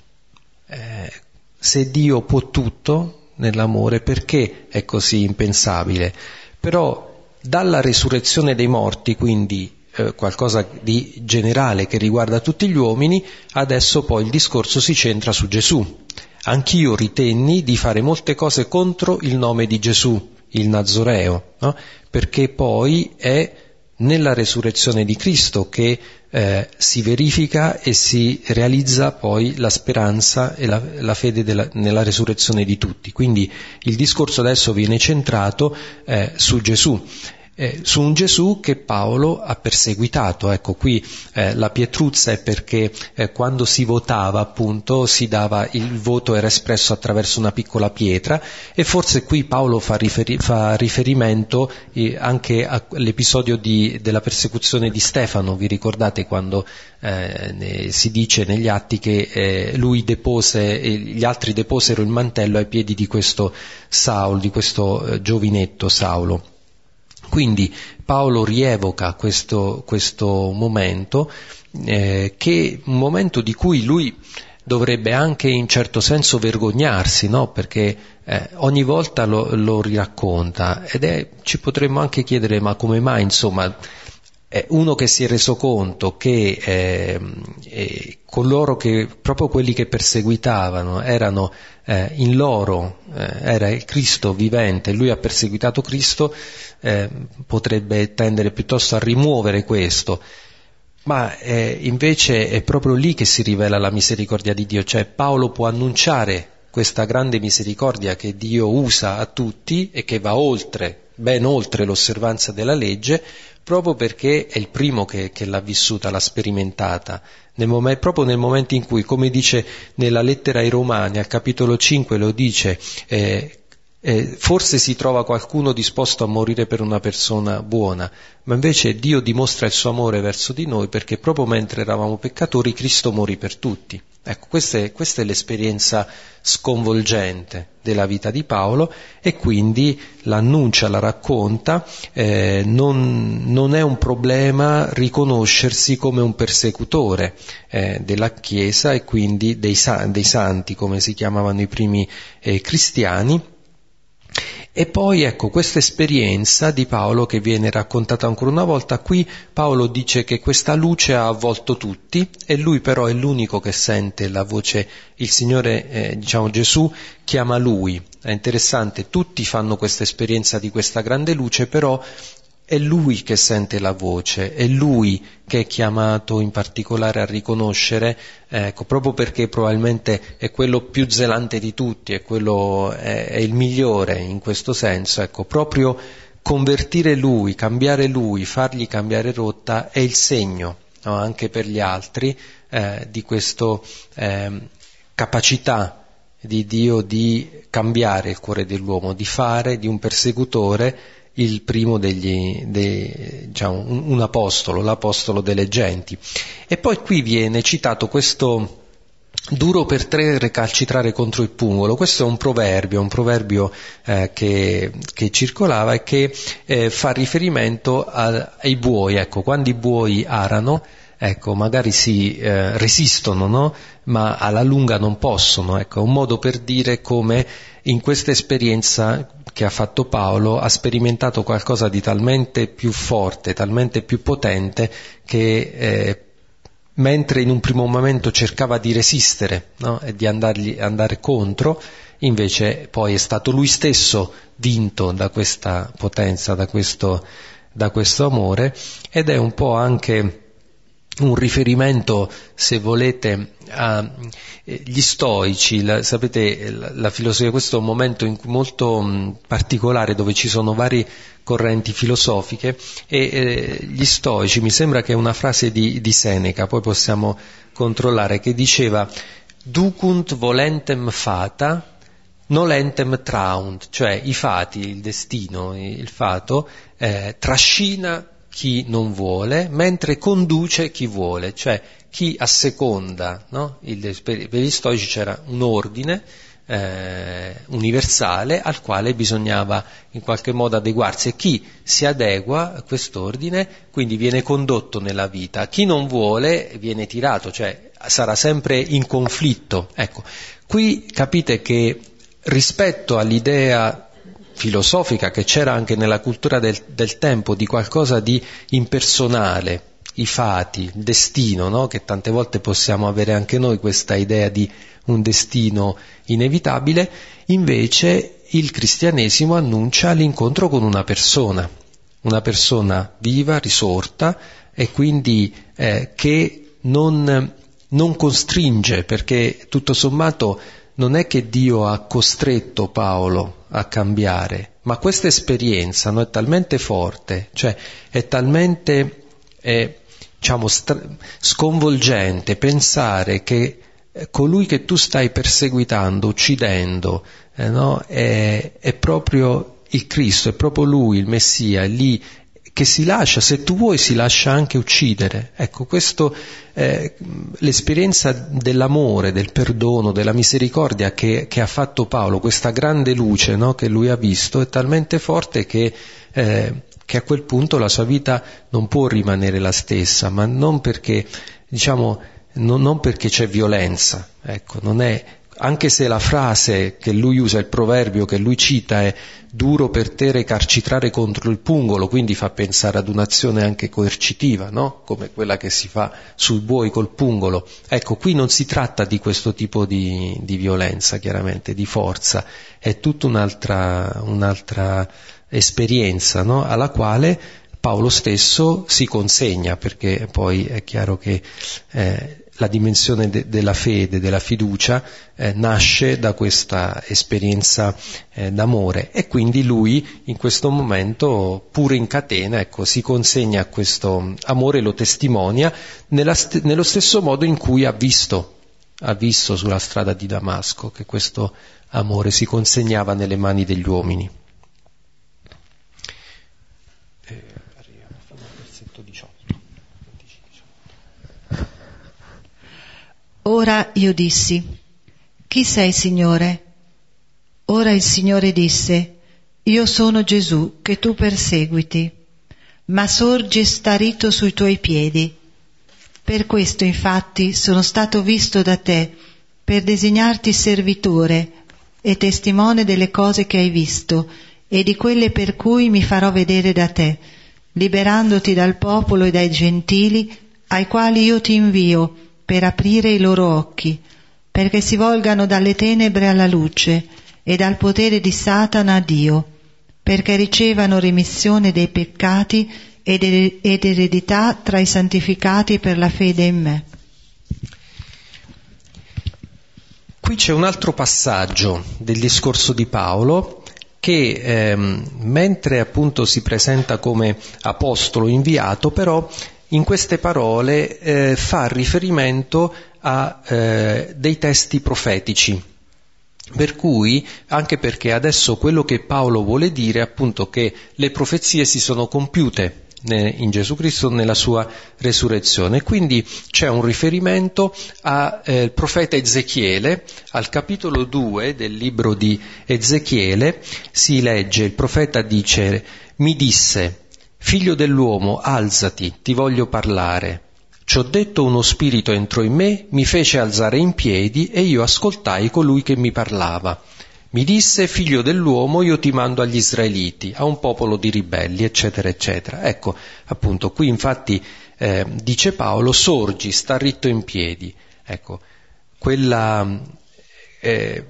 Eh, se Dio può tutto nell'amore, perché è così impensabile? Però dalla resurrezione dei morti, quindi eh, qualcosa di generale che riguarda tutti gli uomini, adesso poi il discorso si centra su Gesù. Anch'io ritenni di fare molte cose contro il nome di Gesù, il Nazoreo, no? perché poi è nella resurrezione di Cristo che eh, si verifica e si realizza poi la speranza e la, la fede della, nella resurrezione di tutti. Quindi il discorso adesso viene centrato eh, su Gesù eh, su un Gesù che Paolo ha perseguitato. Ecco, qui eh, la pietruzza è perché eh, quando si votava, appunto, si dava, il voto era espresso attraverso una piccola pietra e forse qui Paolo fa, riferi, fa riferimento eh, anche all'episodio di, della persecuzione di Stefano. Vi ricordate quando eh, si dice negli atti che eh, lui depose, gli altri deposero il mantello ai piedi di questo Saulo, di questo giovinetto Saulo. Quindi Paolo rievoca questo, questo momento, eh, che un momento di cui lui dovrebbe anche in certo senso vergognarsi, no? perché eh, ogni volta lo, lo riracconta ed è, ci potremmo anche chiedere ma come mai insomma uno che si è reso conto che eh, eh, coloro che, proprio quelli che perseguitavano, erano eh, in loro, eh, era il Cristo vivente, lui ha perseguitato Cristo, eh, potrebbe tendere piuttosto a rimuovere questo. Ma eh, invece è proprio lì che si rivela la misericordia di Dio, cioè Paolo può annunciare questa grande misericordia che Dio usa a tutti e che va oltre, ben oltre l'osservanza della legge, proprio perché è il primo che, che l'ha vissuta, l'ha sperimentata, nel momento, proprio nel momento in cui, come dice nella lettera ai Romani, al capitolo 5 lo dice, eh, eh, forse si trova qualcuno disposto a morire per una persona buona, ma invece Dio dimostra il suo amore verso di noi perché proprio mentre eravamo peccatori Cristo morì per tutti. Ecco, questa è, questa è l'esperienza sconvolgente della vita di Paolo e quindi l'annuncia, la racconta, eh, non, non, è un problema riconoscersi come un persecutore eh, della Chiesa e quindi dei, dei, santi, come si chiamavano i primi eh, cristiani, E poi ecco questa esperienza di Paolo che viene raccontata ancora una volta, qui Paolo dice che questa luce ha avvolto tutti e lui però è l'unico che sente la voce, il Signore, eh, diciamo Gesù, chiama lui. È interessante, tutti fanno questa esperienza di questa grande luce, però è lui che sente la voce, è lui che è chiamato in particolare a riconoscere, ecco, proprio perché probabilmente è quello più zelante di tutti, è, quello, è, è il migliore in questo senso, ecco, proprio convertire lui, cambiare lui, fargli cambiare rotta è il segno, no, anche per gli altri, eh, di questa eh, capacità di Dio di cambiare il cuore dell'uomo, di fare di un persecutore il primo degli, dei, diciamo, un, un apostolo, l'apostolo delle genti. E poi qui viene citato questo duro per tre recalcitrare contro il pungolo. Questo è un proverbio, un proverbio eh, che, che, circolava e che eh, fa riferimento a, ai buoi. Ecco, quando i buoi arano, ecco, magari si eh, resistono, no? ma alla lunga non possono. Ecco, un modo per dire come in questa esperienza che ha fatto Paolo ha sperimentato qualcosa di talmente più forte, talmente più potente che eh, mentre in un primo momento cercava di resistere no? e di andargli, andare contro, invece poi è stato lui stesso vinto da questa potenza, da questo, da questo amore ed è un po' anche un riferimento, se volete, agli eh, stoici, la, sapete, la, la, filosofia, questo è un momento molto mh, particolare dove ci sono varie correnti filosofiche e eh, gli stoici, mi sembra che è una frase di, di Seneca, poi possiamo controllare, che diceva ducunt volentem fata nolentem traunt, cioè i fati, il destino, il fato, eh, trascina chi non vuole, mentre conduce chi vuole, cioè chi asseconda, no? Il, per, gli stoici c'era un ordine eh, universale al quale bisognava in qualche modo adeguarsi e chi si adegua a quest'ordine quindi viene condotto nella vita, chi non vuole viene tirato, cioè sarà sempre in conflitto. Ecco, qui capite che rispetto all'idea filosofica che c'era anche nella cultura del, del tempo di qualcosa di impersonale, i fati, il destino, no? che tante volte possiamo avere anche noi questa idea di un destino inevitabile, invece il cristianesimo annuncia l'incontro con una persona, una persona viva, risorta e quindi eh, che non, non costringe, perché tutto sommato non è che Dio ha costretto Paolo a cambiare, ma questa esperienza no, è talmente forte, cioè è talmente eh, diciamo, stra- sconvolgente pensare che eh, colui che tu stai perseguitando, uccidendo, eh, no, è, è, proprio il Cristo, è proprio Lui, il Messia, è lì che si lascia, se tu vuoi, si lascia anche uccidere. Ecco, questo, eh, l'esperienza dell'amore, del perdono, della misericordia che, che ha fatto Paolo, questa grande luce no, che lui ha visto, è talmente forte che, eh, che a quel punto la sua vita non può rimanere la stessa, ma non perché, diciamo, non, non perché c'è violenza, ecco, non è anche se la frase che lui usa, il proverbio che lui cita è duro per te recarcitrare contro il pungolo, quindi fa pensare ad un'azione anche coercitiva, no? come quella che si fa sui buoi col pungolo. Ecco, qui non si tratta di questo tipo di, di violenza, chiaramente, di forza, è tutta un'altra, un'altra esperienza no? alla quale Paolo stesso si consegna, perché poi è chiaro che eh, la dimensione de- della fede, della fiducia, eh, nasce da questa esperienza eh, d'amore e quindi lui in questo momento, pure in catena, ecco, si consegna a questo amore, lo testimonia st- nello stesso modo in cui ha visto, ha visto sulla strada di Damasco che questo amore si consegnava nelle mani degli uomini. Ora io dissi, chi sei Signore? Ora il Signore disse, io sono Gesù che tu perseguiti, ma sorgi starito sui tuoi piedi. Per questo infatti sono stato visto da te, per designarti servitore e testimone delle cose che hai visto e di quelle per cui mi farò vedere da te, liberandoti dal popolo e dai gentili ai quali io ti invio per aprire i loro occhi, perché si volgano dalle tenebre alla luce e dal potere di Satana a Dio, perché ricevano remissione dei peccati ed eredità tra i santificati per la fede in me. Qui c'è un altro passaggio del discorso di Paolo che ehm, mentre appunto si presenta come apostolo inviato, però in queste parole eh, fa riferimento a eh, dei testi profetici. Per cui, anche perché adesso quello che Paolo vuole dire è appunto che le profezie si sono compiute in Gesù Cristo nella sua resurrezione. Quindi c'è un riferimento al eh, profeta Ezechiele, al capitolo 2 del libro di Ezechiele si legge, il profeta dice, mi disse, figlio dell'uomo, alzati, ti voglio parlare. Ci ho detto uno spirito entrò in me, mi fece alzare in piedi e io ascoltai colui che mi parlava. Mi disse, figlio dell'uomo, io ti mando agli israeliti, a un popolo di ribelli, eccetera, eccetera. Ecco, appunto, qui infatti eh, dice Paolo, sorgi, sta ritto in piedi. Ecco, quella... Eh,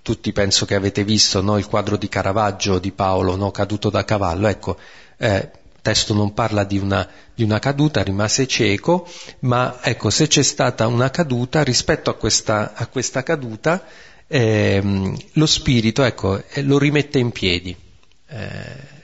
tutti penso che avete visto no, il quadro di Caravaggio di Paolo, no, caduto da cavallo. Ecco, eh, testo non parla di una, di una, caduta, rimase cieco, ma ecco, se c'è stata una caduta, rispetto a questa, a questa caduta, eh, lo spirito ecco, eh, lo rimette in piedi. Eh,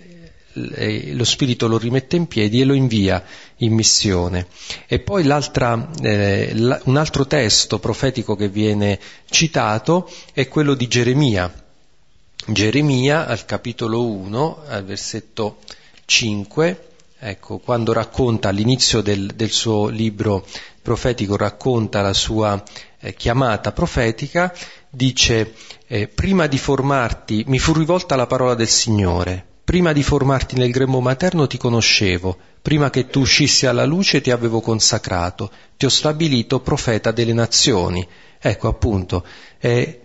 lo spirito lo rimette in piedi e lo invia in missione. E poi eh, un altro testo profetico che viene citato è quello di Geremia. Geremia al capitolo 1, al versetto 5, ecco, quando racconta all'inizio del, del suo libro profetico, racconta la sua eh, chiamata profetica, dice, eh, prima di formarti, mi fu rivolta la parola del Signore, prima di formarti nel grembo materno ti conoscevo, prima che tu uscissi alla luce ti avevo consacrato, ti ho stabilito profeta delle nazioni. Ecco appunto, eh,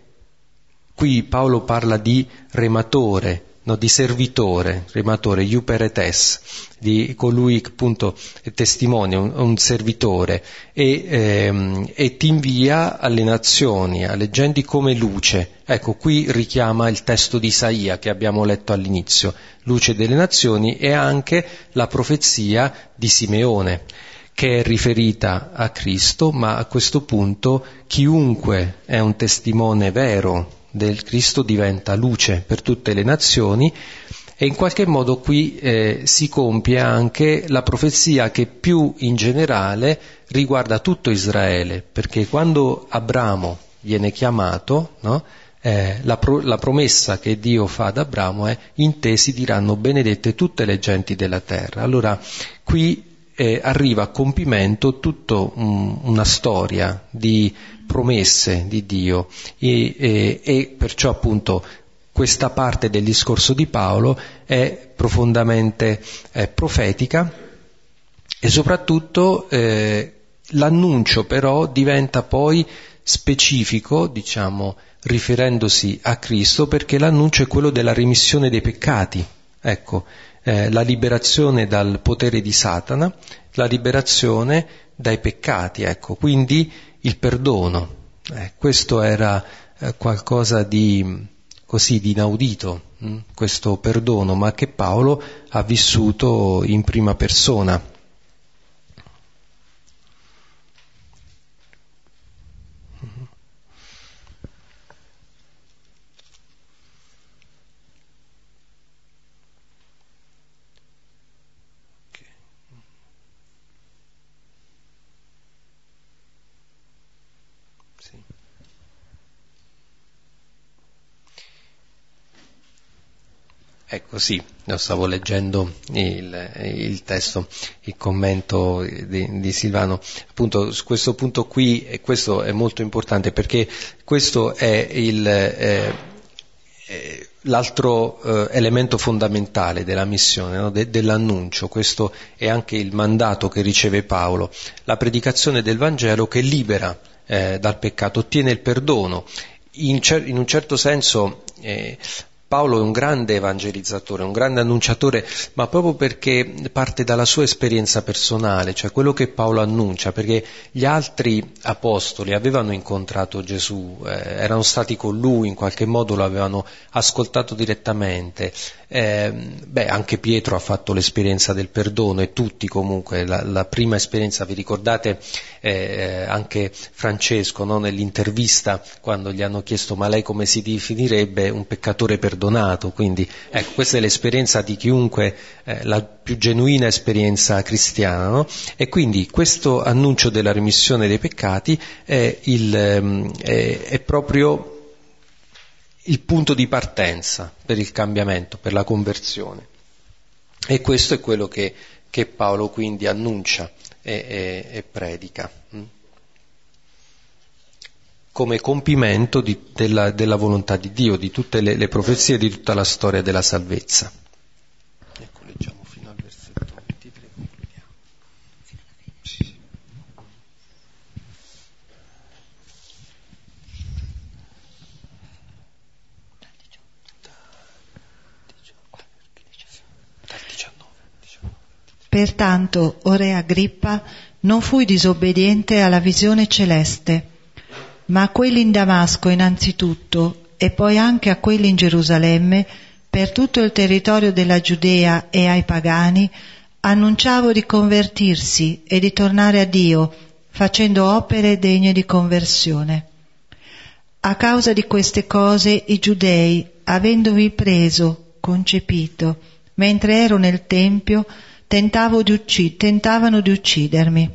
qui Paolo parla di rematore, no, di servitore, rematore, iuperetes, di colui che appunto è testimone, un, un servitore, e, ehm, e, ti invia alle nazioni, alle genti come luce. Ecco, qui richiama il testo di Isaia che abbiamo letto all'inizio, luce delle nazioni, e anche la profezia di Simeone che è riferita a Cristo, ma a questo punto chiunque è un testimone vero del Cristo diventa luce per tutte le nazioni e in qualche modo qui eh, si compie anche la profezia che più in generale riguarda tutto Israele, perché quando Abramo viene chiamato, no? eh, la, pro- la, promessa che Dio fa ad Abramo è in te si diranno benedette tutte le genti della terra. Allora qui eh, arriva a compimento tutta un, una storia di promesse di Dio e, e, e perciò appunto questa parte del discorso di Paolo è profondamente eh, profetica e soprattutto eh, l'annuncio però diventa poi specifico, diciamo, riferendosi a Cristo, perché l'annuncio è quello della remissione dei peccati. Ecco, eh, la liberazione dal potere di Satana, la liberazione dai peccati, ecco, quindi il perdono. Eh, questo era eh, qualcosa di così di inaudito, hm? questo perdono, ma che Paolo ha vissuto in prima persona. Ecco sì, lo stavo leggendo il, il testo, il commento di, di, Silvano. Appunto su questo punto qui, e questo è molto importante perché questo è il, eh, eh, l'altro eh, elemento fondamentale della missione, no? De, dell'annuncio, questo è anche il mandato che riceve Paolo, la predicazione del Vangelo che libera eh, dal peccato, ottiene il perdono. In, cer- in un certo senso eh, Paolo è un grande evangelizzatore, un grande annunciatore, ma proprio perché parte dalla sua esperienza personale, cioè quello che Paolo annuncia, perché gli altri apostoli avevano incontrato Gesù, eh, erano stati con lui, in qualche modo lo avevano ascoltato direttamente. Eh, beh, anche Pietro ha fatto l'esperienza del perdono e tutti comunque, la, la prima esperienza, vi ricordate eh, anche Francesco no, nell'intervista quando gli hanno chiesto ma lei come si definirebbe un peccatore perdonato, quindi ecco questa è l'esperienza di chiunque, eh, la più genuina esperienza cristiana no? e quindi questo annuncio della remissione dei peccati è, il, ehm, è, è proprio il punto di partenza per il cambiamento, per la conversione. E questo è quello che, che Paolo quindi annuncia e, e, e predica mm. come compimento di, della, della, volontà di Dio, di tutte le, le profezie, di tutta la storia della salvezza. Pertanto, o re Agrippa, non fui disobbediente alla visione celeste, ma a quelli in Damasco innanzitutto e poi anche a quelli in Gerusalemme, per tutto il territorio della Giudea e ai pagani, annunciavo di convertirsi e di tornare a Dio, facendo opere degne di conversione. A causa di queste cose i giudei, avendovi preso, concepito, mentre ero nel Tempio, di uccid- tentavano di uccidermi.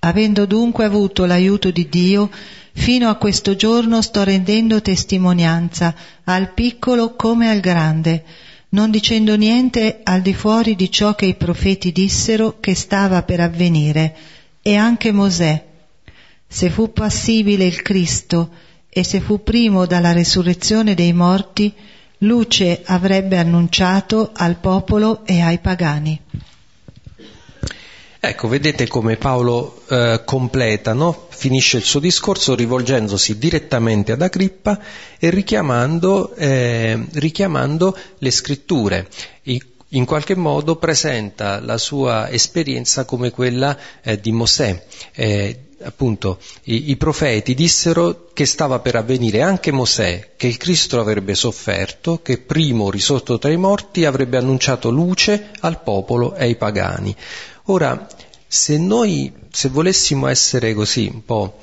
Avendo dunque avuto l'aiuto di Dio, fino a questo giorno sto rendendo testimonianza al piccolo come al grande, non dicendo niente al di fuori di ciò che i profeti dissero che stava per avvenire, e anche Mosè. Se fu passibile il Cristo e se fu primo dalla resurrezione dei morti, luce avrebbe annunciato al popolo e ai pagani. Ecco, vedete come Paolo eh, completa, no? finisce il suo discorso rivolgendosi direttamente ad Agrippa e richiamando, eh, richiamando le scritture. In qualche modo presenta la sua esperienza come quella eh, di Mosè, eh, appunto i, i, profeti dissero che stava per avvenire anche Mosè, che il Cristo avrebbe sofferto, che primo risorto tra i morti avrebbe annunciato luce al popolo e ai pagani. Ora, se noi, se volessimo essere così un po'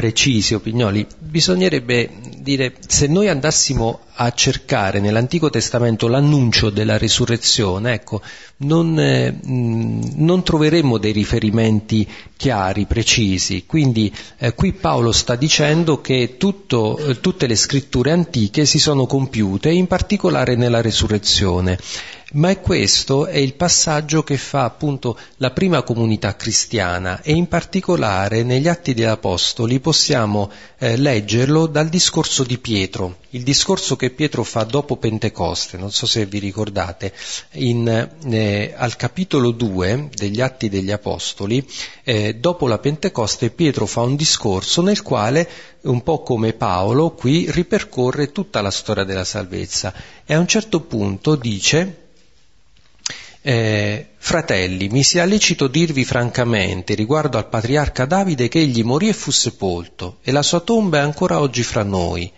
precisi, Opignoli, bisognerebbe dire se noi andassimo a cercare nell'Antico Testamento l'annuncio della risurrezione, ecco, non, eh, non troveremmo dei riferimenti chiari, precisi. Quindi eh, qui Paolo sta dicendo che tutto, eh, tutte le scritture antiche si sono compiute, in particolare nella risurrezione. Ma questo è il passaggio che fa appunto la prima comunità cristiana e in particolare negli Atti degli Apostoli possiamo eh, leggerlo dal discorso di Pietro, il discorso che Pietro fa dopo Pentecoste, non so se vi ricordate, in, eh, al capitolo 2 degli Atti degli Apostoli, eh, dopo la Pentecoste Pietro fa un discorso nel quale un po' come Paolo qui ripercorre tutta la storia della salvezza e a un certo punto dice eh, fratelli, mi sia lecito dirvi francamente riguardo al patriarca Davide che egli morì e fu sepolto, e la sua tomba è ancora oggi fra noi.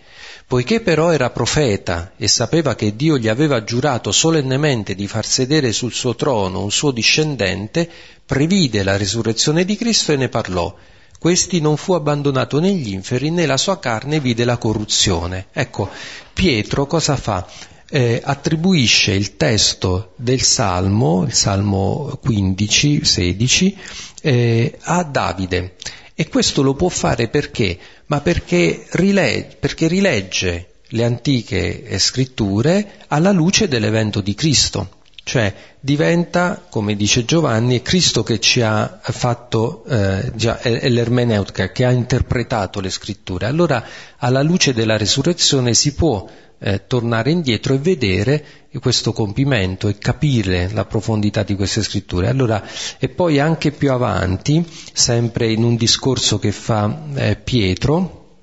Poiché però era profeta e sapeva che Dio gli aveva giurato solennemente di far sedere sul suo trono un suo discendente, previde la risurrezione di Cristo e ne parlò. Questi non fu abbandonato negli inferi né la sua carne vide la corruzione. Ecco, Pietro cosa fa? Eh, attribuisce il testo del Salmo, il Salmo 15, 16, eh, a Davide. E questo lo può fare perché? Ma perché, rilegge, perché rilegge le antiche scritture alla luce dell'evento di Cristo. Cioè diventa, come dice Giovanni, è Cristo che ci ha fatto, eh, già, è l'ermeneutica, che ha interpretato le scritture. Allora, alla luce della resurrezione si può eh, tornare indietro e vedere questo compimento e capire la profondità di queste scritture. Allora, e poi anche più avanti, sempre in un discorso che fa eh, Pietro,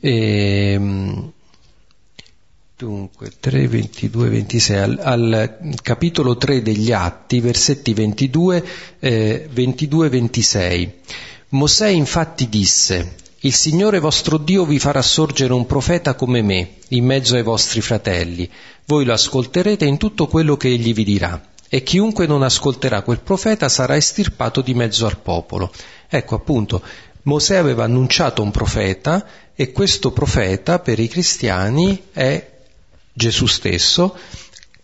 ehm, Dunque, 3, 22, 26, al, al, capitolo 3 degli Atti, versetti 22, eh, 22, 26. Mosè infatti disse, il Signore vostro Dio vi farà sorgere un profeta come me, in mezzo ai vostri fratelli. Voi lo ascolterete in tutto quello che egli vi dirà. E chiunque non ascolterà quel profeta sarà estirpato di mezzo al popolo. Ecco appunto, Mosè aveva annunciato un profeta e questo profeta per i cristiani è Gesù stesso,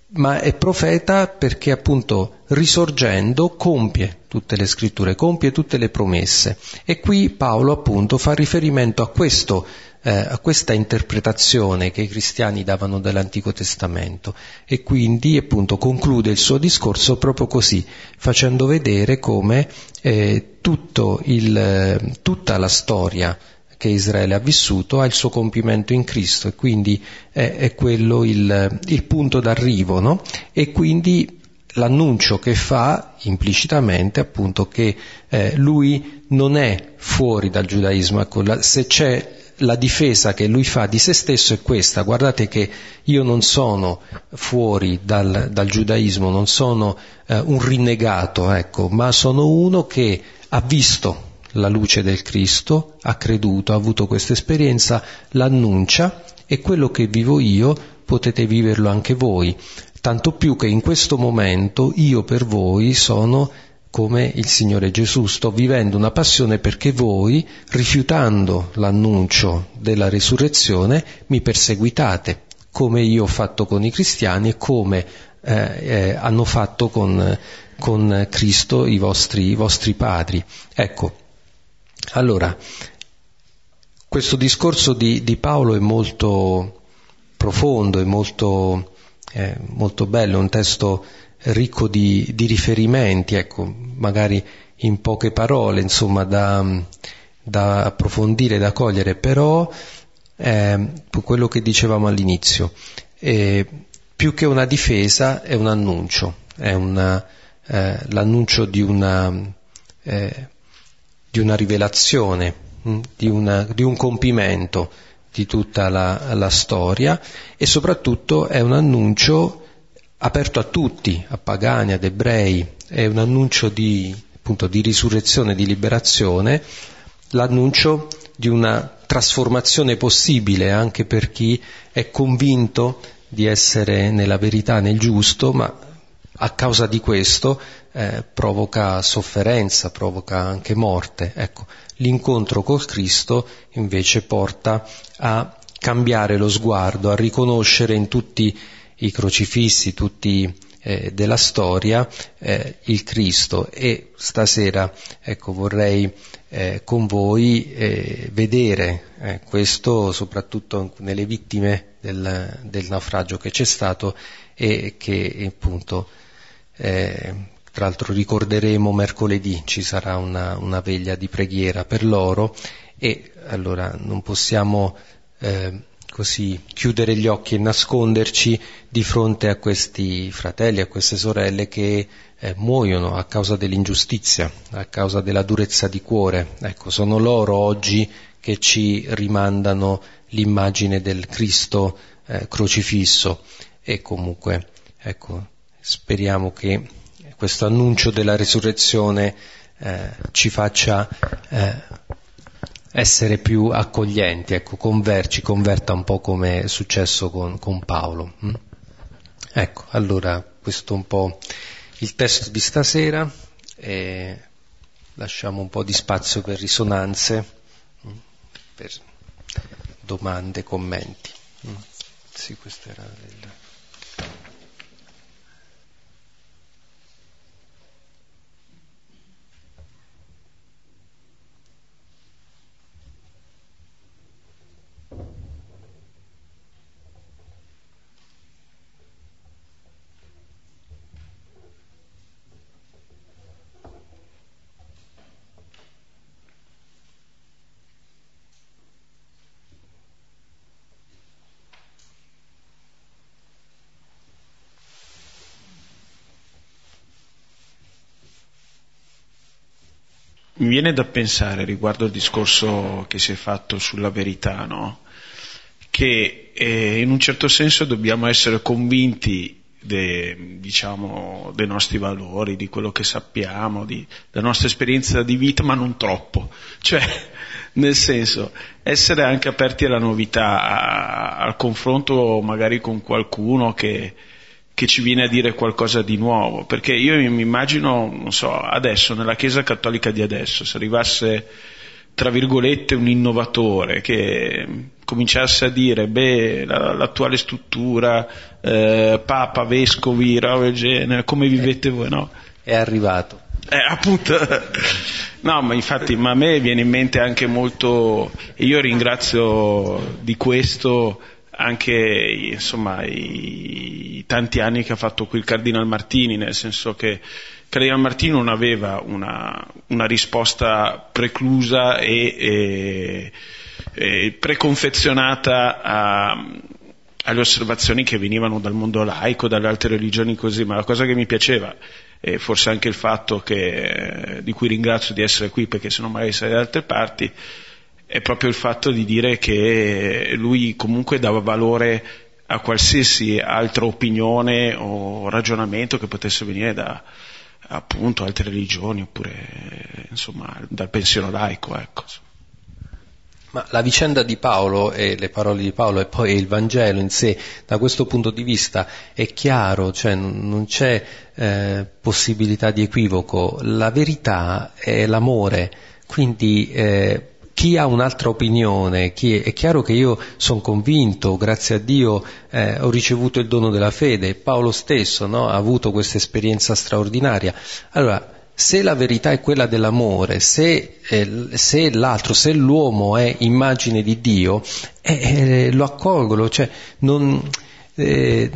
ma è profeta perché appunto risorgendo compie tutte le scritture, compie tutte le promesse. E qui Paolo appunto fa riferimento a questo eh, a questa interpretazione che i cristiani davano dell'Antico Testamento e quindi appunto conclude il suo discorso proprio così, facendo vedere come eh, il, tutta la storia che Israele ha vissuto ha il suo compimento in Cristo e quindi è, è quello il, il, punto d'arrivo, no? E quindi l'annuncio che fa implicitamente appunto che eh, lui non è fuori dal giudaismo, ecco, se c'è la difesa che lui fa di se stesso è questa, guardate che io non sono fuori dal, dal giudaismo, non sono eh, un rinnegato, ecco, ma sono uno che ha visto la luce del Cristo, ha creduto, ha avuto questa esperienza, l'annuncia e quello che vivo io potete viverlo anche voi, tanto più che in questo momento io per voi sono come il Signore Gesù. Sto vivendo una passione perché voi, rifiutando l'annuncio della risurrezione, mi perseguitate, come io ho fatto con i cristiani e come eh, eh, hanno fatto con, con Cristo i vostri, i vostri padri. Ecco, allora, questo discorso di, di Paolo è molto profondo, è molto, eh, molto bello, è un testo ricco di, di riferimenti, ecco, magari in poche parole, insomma, da, da approfondire, da cogliere, però eh, quello che dicevamo all'inizio, eh, più che una difesa è un annuncio, è una, eh, l'annuncio di una, eh, di una rivelazione, mm, di, una, di, un compimento di tutta la, la storia e soprattutto è un annuncio aperto a tutti, a pagani, ad ebrei, è un annuncio di, appunto, di risurrezione, di liberazione, l'annuncio di una trasformazione possibile anche per chi è convinto di essere nella verità, nel giusto, ma a causa di questo eh, provoca sofferenza, provoca anche morte. Ecco, l'incontro col Cristo invece porta a cambiare lo sguardo, a riconoscere in tutti i crocifissi, tutti eh, della storia, eh, il Cristo. E stasera ecco, vorrei eh, con voi eh, vedere eh, questo soprattutto nelle vittime del, del, naufragio che c'è stato e che appunto eh, tra l'altro ricorderemo mercoledì, ci sarà una, una, veglia di preghiera per loro e allora non possiamo eh, così chiudere gli occhi e nasconderci di fronte a questi fratelli, a queste sorelle che eh, muoiono a causa dell'ingiustizia, a causa della durezza di cuore. Ecco, sono loro oggi che ci rimandano l'immagine del Cristo eh, crocifisso e comunque, ecco, speriamo che questo annuncio della risurrezione eh, ci faccia eh, essere più accoglienti, ecco, converci, converta un po' come è successo con, con Paolo. Mm? Ecco, allora questo è un po' il testo di stasera e lasciamo un po' di spazio per risonanze, mm? per domande, commenti. Mm? Sì, questo era il... Mi viene da pensare riguardo al discorso che si è fatto sulla verità, no? che eh, in un certo senso dobbiamo essere convinti de, diciamo, dei nostri valori, di quello che sappiamo, di, della nostra esperienza di vita, ma non troppo. Cioè, nel senso, essere anche aperti alla novità, a, al confronto magari con qualcuno che, che ci viene a dire qualcosa di nuovo, perché io mi immagino, non so, adesso, nella Chiesa Cattolica di adesso, se arrivasse tra virgolette un innovatore che cominciasse a dire beh la, l'attuale struttura eh, papa, vescovi, roba del genere come vivete voi no? è arrivato eh, appunto no ma infatti ma a me viene in mente anche molto e io ringrazio di questo anche insomma i, tanti anni che ha fatto qui il Cardinal Martini nel senso che Cardinal Martini non aveva una, una risposta preclusa e, e, e preconfezionata a, alle osservazioni che venivano dal mondo laico, dalle altre religioni così, ma la cosa che mi piaceva, e forse anche il fatto che, di cui ringrazio di essere qui perché se no magari sarei da altre parti, è proprio il fatto di dire che lui comunque dava valore a qualsiasi altra opinione o ragionamento che potesse venire da, appunto altre religioni oppure insomma dal pensiero laico ecco. Ma la vicenda di Paolo e le parole di Paolo e poi il Vangelo in sé, da questo punto di vista, è chiaro, cioè non c'è eh, possibilità di equivoco. La verità è l'amore, quindi eh, chi ha un'altra opinione, chi è, è, chiaro che io sono convinto, grazie a Dio eh, ho ricevuto il dono della fede, Paolo stesso no, ha avuto questa esperienza straordinaria. Allora, se la verità è quella dell'amore, se, eh, se l'altro, se l'uomo è immagine di Dio, eh, eh lo accolgo, cioè non, eh,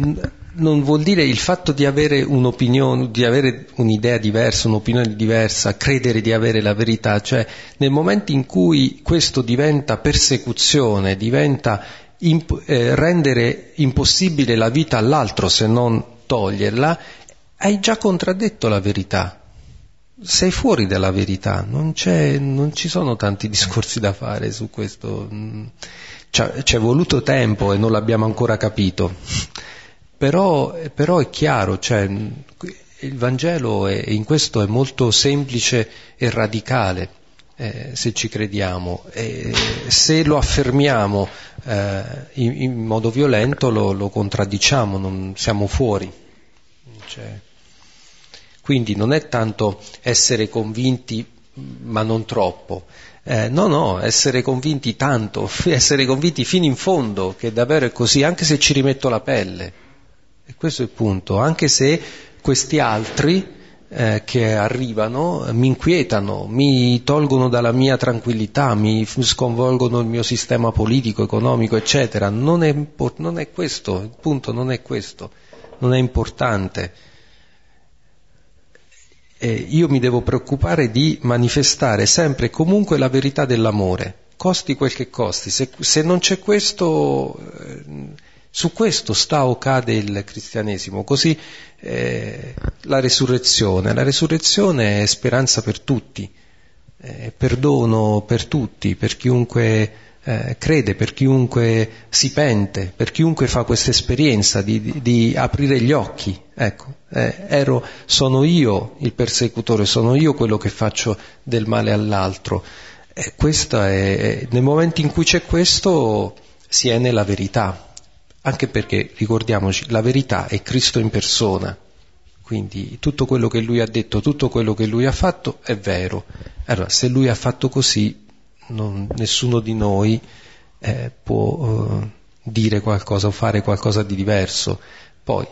non vuol dire il fatto di avere un'opinione, di avere un'idea diversa, un'opinione diversa, credere di avere la verità, cioè nel momento in cui questo diventa persecuzione, diventa imp- eh, rendere impossibile la vita all'altro se non toglierla, hai già contraddetto la verità. Sei fuori dalla verità, non, non ci sono tanti discorsi da fare su questo. C'è, c'è voluto tempo e non l'abbiamo ancora capito. Però, però è chiaro, cioè, il Vangelo è, in questo è molto semplice e radicale, eh, se ci crediamo. E se lo affermiamo eh, in, in, modo violento lo, lo, contraddiciamo, non siamo fuori. Cioè, quindi non è tanto essere convinti, ma non troppo. Eh, no, no, essere convinti tanto, essere convinti fino in fondo che davvero è così, anche se ci rimetto la pelle. E questo è il punto, anche se questi altri eh, che arrivano mi inquietano, mi tolgono dalla mia tranquillità, mi sconvolgono il mio sistema politico, economico, eccetera. Non è, non è questo, il punto non è questo, non è importante. E io mi devo preoccupare di manifestare sempre e comunque la verità dell'amore, costi quel che costi. Se, se non c'è questo... Eh, su questo sta o cade il cristianesimo, così eh, la resurrezione. La resurrezione è speranza per tutti, eh, perdono per tutti, per chiunque eh, crede, per chiunque si pente, per chiunque fa questa esperienza di, di, di, aprire gli occhi. Ecco, eh, ero, sono io il persecutore, sono io quello che faccio del male all'altro. È, nel momento in cui c'è questo si è nella verità anche perché, ricordiamoci, la verità è Cristo in persona, quindi tutto quello che lui ha detto, tutto quello che lui ha fatto è vero. Allora, se lui ha fatto così, non, nessuno di noi eh, può eh, dire qualcosa o fare qualcosa di diverso. Poi,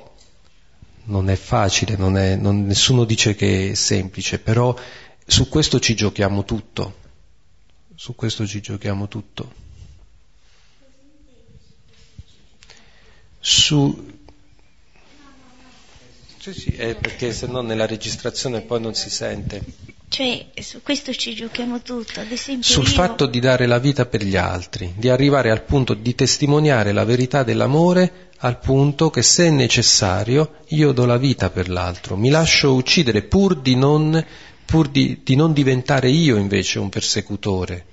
non è facile, non è, non, nessuno dice che è semplice, però su questo ci giochiamo tutto, su questo ci giochiamo tutto. Su... Sì, sì, è perché se no nella registrazione poi non si sente. Cioè, su questo ci giochiamo tutto, ad esempio. Sul io... fatto di dare la vita per gli altri, di arrivare al punto di testimoniare la verità dell'amore, al punto che se è necessario io do la vita per l'altro, mi lascio uccidere pur di non, pur di, di non diventare io invece un persecutore.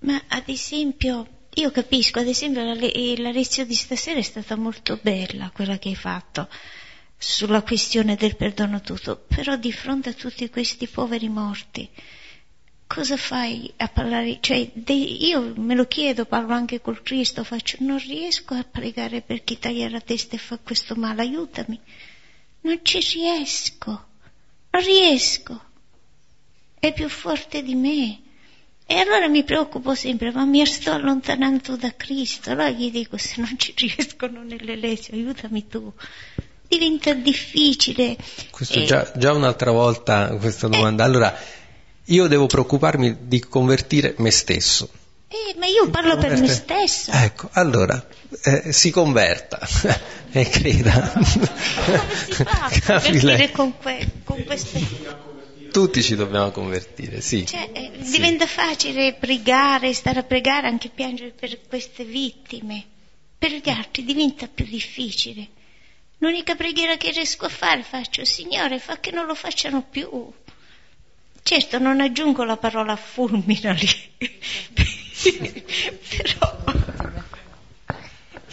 Ma ad esempio io capisco, ad esempio la, le- la lezione di stasera è stata molto bella, quella che hai fatto, sulla questione del perdono tutto, però di fronte a tutti questi poveri morti, cosa fai a parlare? Cioè, de- io me lo chiedo, parlo anche col Cristo, faccio, non riesco a pregare per chi taglia la testa e fa questo male, aiutami. Non ci riesco, non riesco. È più forte di me. E allora mi preoccupo sempre, ma mi sto allontanando da Cristo. Allora gli dico, se non ci riescono nelle lezioni, aiutami tu. Diventa difficile. Questo E- già, già un'altra volta questa domanda. Allora, io devo preoccuparmi di convertire me stesso. Eh, ma io parlo per me stessa. Ecco, allora, eh, si converta e creda. Come si fa a convertire con, que- con queste... Tutti ci dobbiamo convertire, sì. Cioè, eh, diventa facile pregare, stare a pregare, anche piangere per queste vittime. Per gli altri diventa più difficile. L'unica preghiera che riesco a fare faccio, Signore, fa che non lo facciano più. Certo, non aggiungo la parola fulmina lì. Però,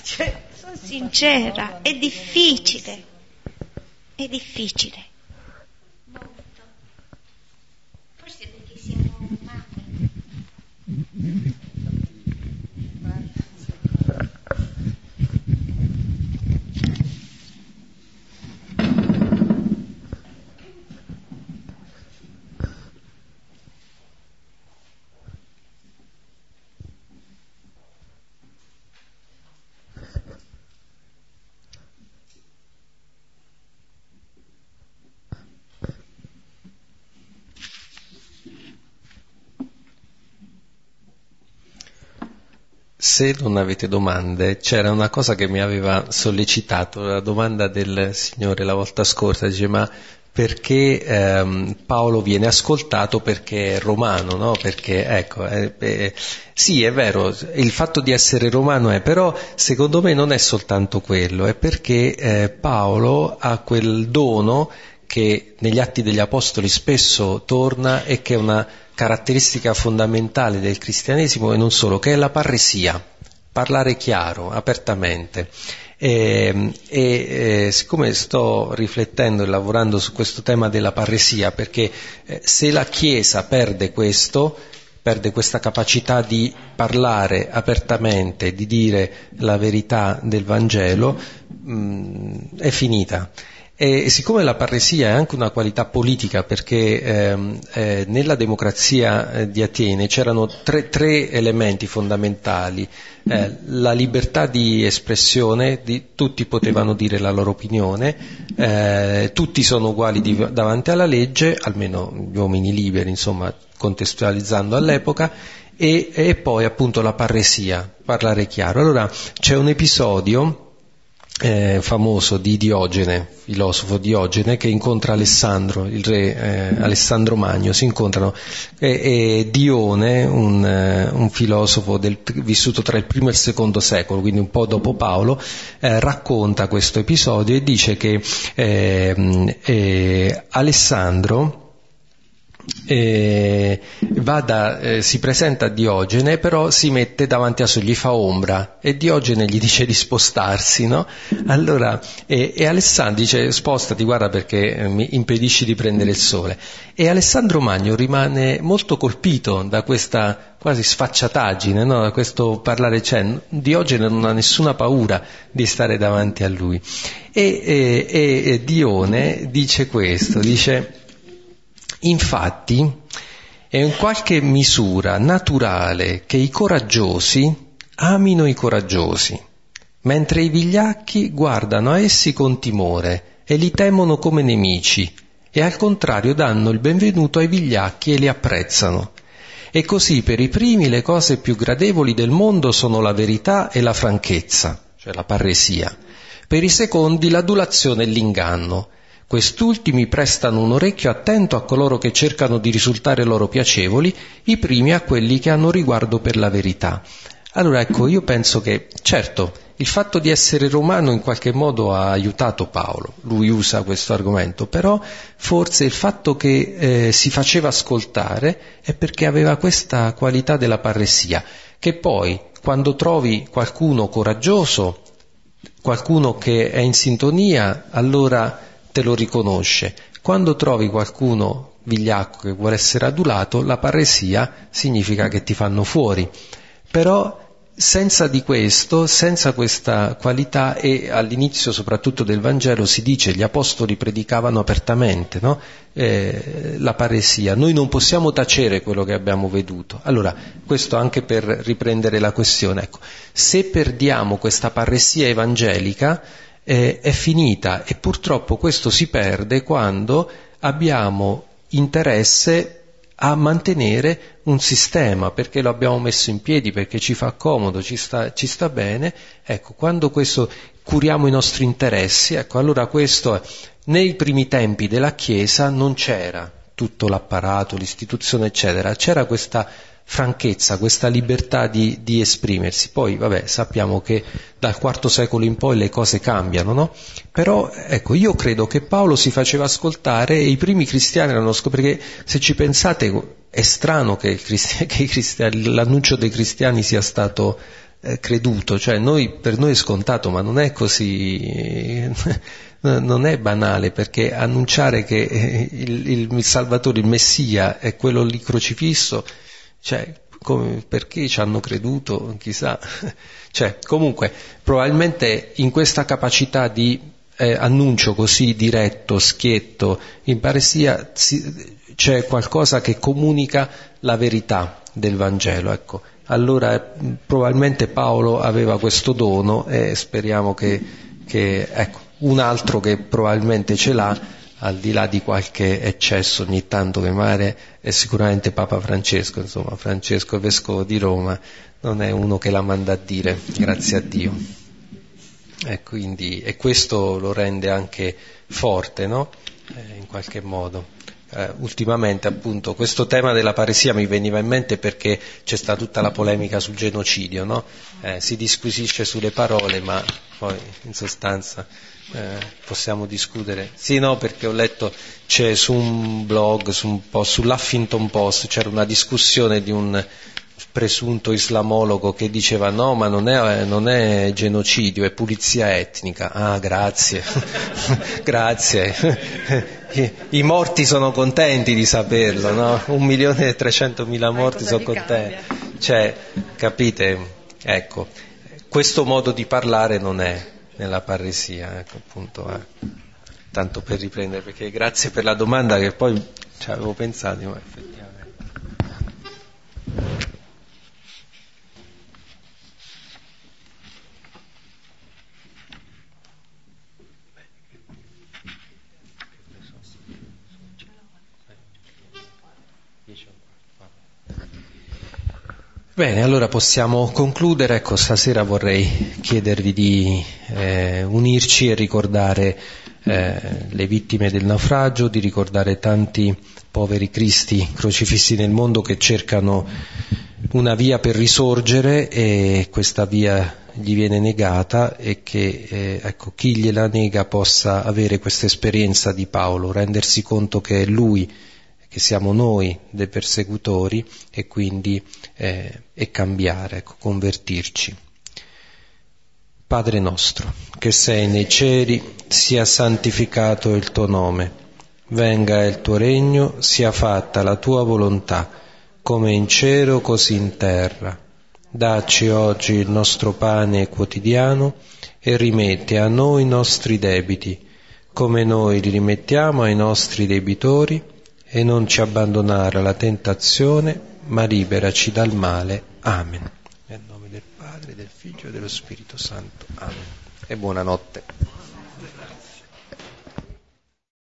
cioè, sono sincera, è difficile. È difficile. Mm-hmm. Se non avete domande, c'era una cosa che mi aveva sollecitato, la domanda del Signore la volta scorsa, dice ma perché ehm, Paolo viene ascoltato perché è romano, no? Perché, ecco, eh, eh, sì è vero, il fatto di essere romano è, però secondo me non è soltanto quello, è perché eh, Paolo ha quel dono che negli atti degli apostoli spesso torna e che è una caratteristica fondamentale del cristianesimo e non solo, che è la parresia, parlare chiaro, apertamente. E, e, eh, siccome sto riflettendo e lavorando su questo tema della parresia, perché eh, se la Chiesa perde questo, perde questa capacità di parlare apertamente, di dire la verità del Vangelo, mh, è finita. E siccome la parresia è anche una qualità politica, perché ehm, eh, nella democrazia eh, di Atene c'erano tre, tre elementi fondamentali, eh, la libertà di espressione, di, tutti potevano dire la loro opinione, eh, tutti sono uguali di, davanti alla legge, almeno gli uomini liberi, insomma, contestualizzando all'epoca, e, e poi appunto la parresia, parlare chiaro. Allora c'è un episodio eh, famoso di Diogene, filosofo Diogene, che incontra Alessandro, il re eh, Alessandro Magno, si incontrano e, e Dione, un, eh, un filosofo del, vissuto tra il primo e il secondo secolo, quindi un po' dopo Paolo, eh, racconta questo episodio e dice che ehm, eh, Alessandro eh, da, eh, si presenta a Diogene, però si mette davanti a sé, gli fa ombra e Diogene gli dice di spostarsi, no? Allora, e, e Alessandro dice spostati, guarda perché eh, mi impedisci di prendere il sole. E Alessandro Magno rimane molto colpito da questa quasi sfacciataggine, no? da questo parlare, cioè Diogene non ha nessuna paura di stare davanti a lui. E, e, e Dione dice questo, dice Infatti è in qualche misura naturale che i coraggiosi amino i coraggiosi, mentre i vigliacchi guardano a essi con timore e li temono come nemici e al contrario danno il benvenuto ai vigliacchi e li apprezzano. E così per i primi le cose più gradevoli del mondo sono la verità e la franchezza, cioè la parresia, per i secondi l'adulazione e l'inganno, Quest'ultimi prestano un orecchio attento a coloro che cercano di risultare loro piacevoli, i primi a quelli che hanno riguardo per la verità. Allora ecco, io penso che, certo, il fatto di essere romano in qualche modo ha aiutato Paolo, lui usa questo argomento, però forse il fatto che eh, si faceva ascoltare è perché aveva questa qualità della parresia, che poi quando trovi qualcuno coraggioso, qualcuno che è in sintonia, allora te lo riconosce. Quando trovi qualcuno vigliacco che vuole essere adulato, la paresia significa che ti fanno fuori. Però senza di questo, senza questa qualità, e all'inizio soprattutto del Vangelo si dice gli apostoli predicavano apertamente no? eh, la paresia, noi non possiamo tacere quello che abbiamo veduto. Allora, questo anche per riprendere la questione, ecco, se perdiamo questa paresia evangelica eh, è finita e purtroppo questo si perde quando abbiamo interesse a mantenere un sistema perché lo abbiamo messo in piedi, perché ci fa comodo, ci sta, ci sta bene. Ecco, quando questo curiamo i nostri interessi, ecco, allora questo nei primi tempi della Chiesa non c'era tutto l'apparato, l'istituzione, eccetera, c'era questa franchezza, questa libertà di, di, esprimersi. Poi, vabbè, sappiamo che dal IV secolo in poi le cose cambiano, no? Però, ecco, io credo che Paolo si faceva ascoltare e i primi cristiani erano scoperti, perché se ci pensate è strano che, che l'annuncio dei cristiani sia stato eh, creduto, cioè noi, per noi è scontato, ma non è così, non è banale, perché annunciare che eh, il, il Salvatore, il Messia è quello lì crocifisso, cioè, come, perché ci hanno creduto, chissà. cioè, comunque, probabilmente in questa capacità di eh, annuncio così diretto, schietto, in paresia si, c'è qualcosa che comunica la verità del Vangelo, ecco. Allora probabilmente Paolo aveva questo dono e speriamo che, che ecco, un altro che probabilmente ce l'ha al di là di qualche eccesso ogni tanto che magari è sicuramente Papa Francesco, insomma Francesco Vescovo di Roma non è uno che la manda a dire, grazie a Dio. E, quindi, e questo lo rende anche forte, no? Eh, in qualche modo. Eh, ultimamente appunto questo tema della paresia mi veniva in mente perché c'è stata tutta la polemica sul genocidio, no? eh, si disquisisce sulle parole ma poi in sostanza eh, possiamo discutere. Sì, no, perché ho letto, c'è su un blog, su un post, sull'Huffington Post, c'era una discussione di un presunto islamologo che diceva no, ma non è, non è genocidio, è pulizia etnica. Ah, grazie, grazie. I, I, morti sono contenti di saperlo, no? Un milione e trecentomila morti sono contenti. Cioè, capite? Ecco, questo modo di parlare non è nella parresia, ecco appunto. Eh. Tanto per riprendere, perché grazie per la domanda che poi ci avevo pensato, ma effettivamente. Bene, allora possiamo concludere. Ecco, stasera vorrei chiedervi di eh, unirci e ricordare eh, le vittime del naufragio, di ricordare tanti poveri cristi crocifissi nel mondo che cercano una via per risorgere e questa via gli viene negata e che eh, ecco, chi gliela nega possa avere questa esperienza di Paolo, rendersi conto che è lui che siamo noi dei persecutori e quindi eh, e cambiare, ecco, convertirci. Padre nostro, che sei nei cieli, sia santificato il tuo nome, venga il tuo regno, sia fatta la tua volontà, come in cielo così in terra. Dacci oggi il nostro pane quotidiano e rimetti a noi i nostri debiti, come noi li rimettiamo ai nostri debitori e non ci abbandonare alla tentazione, ma liberaci dal male. Amen. Nel nome del Padre, del Figlio e dello Spirito Santo. Amen. E buonanotte.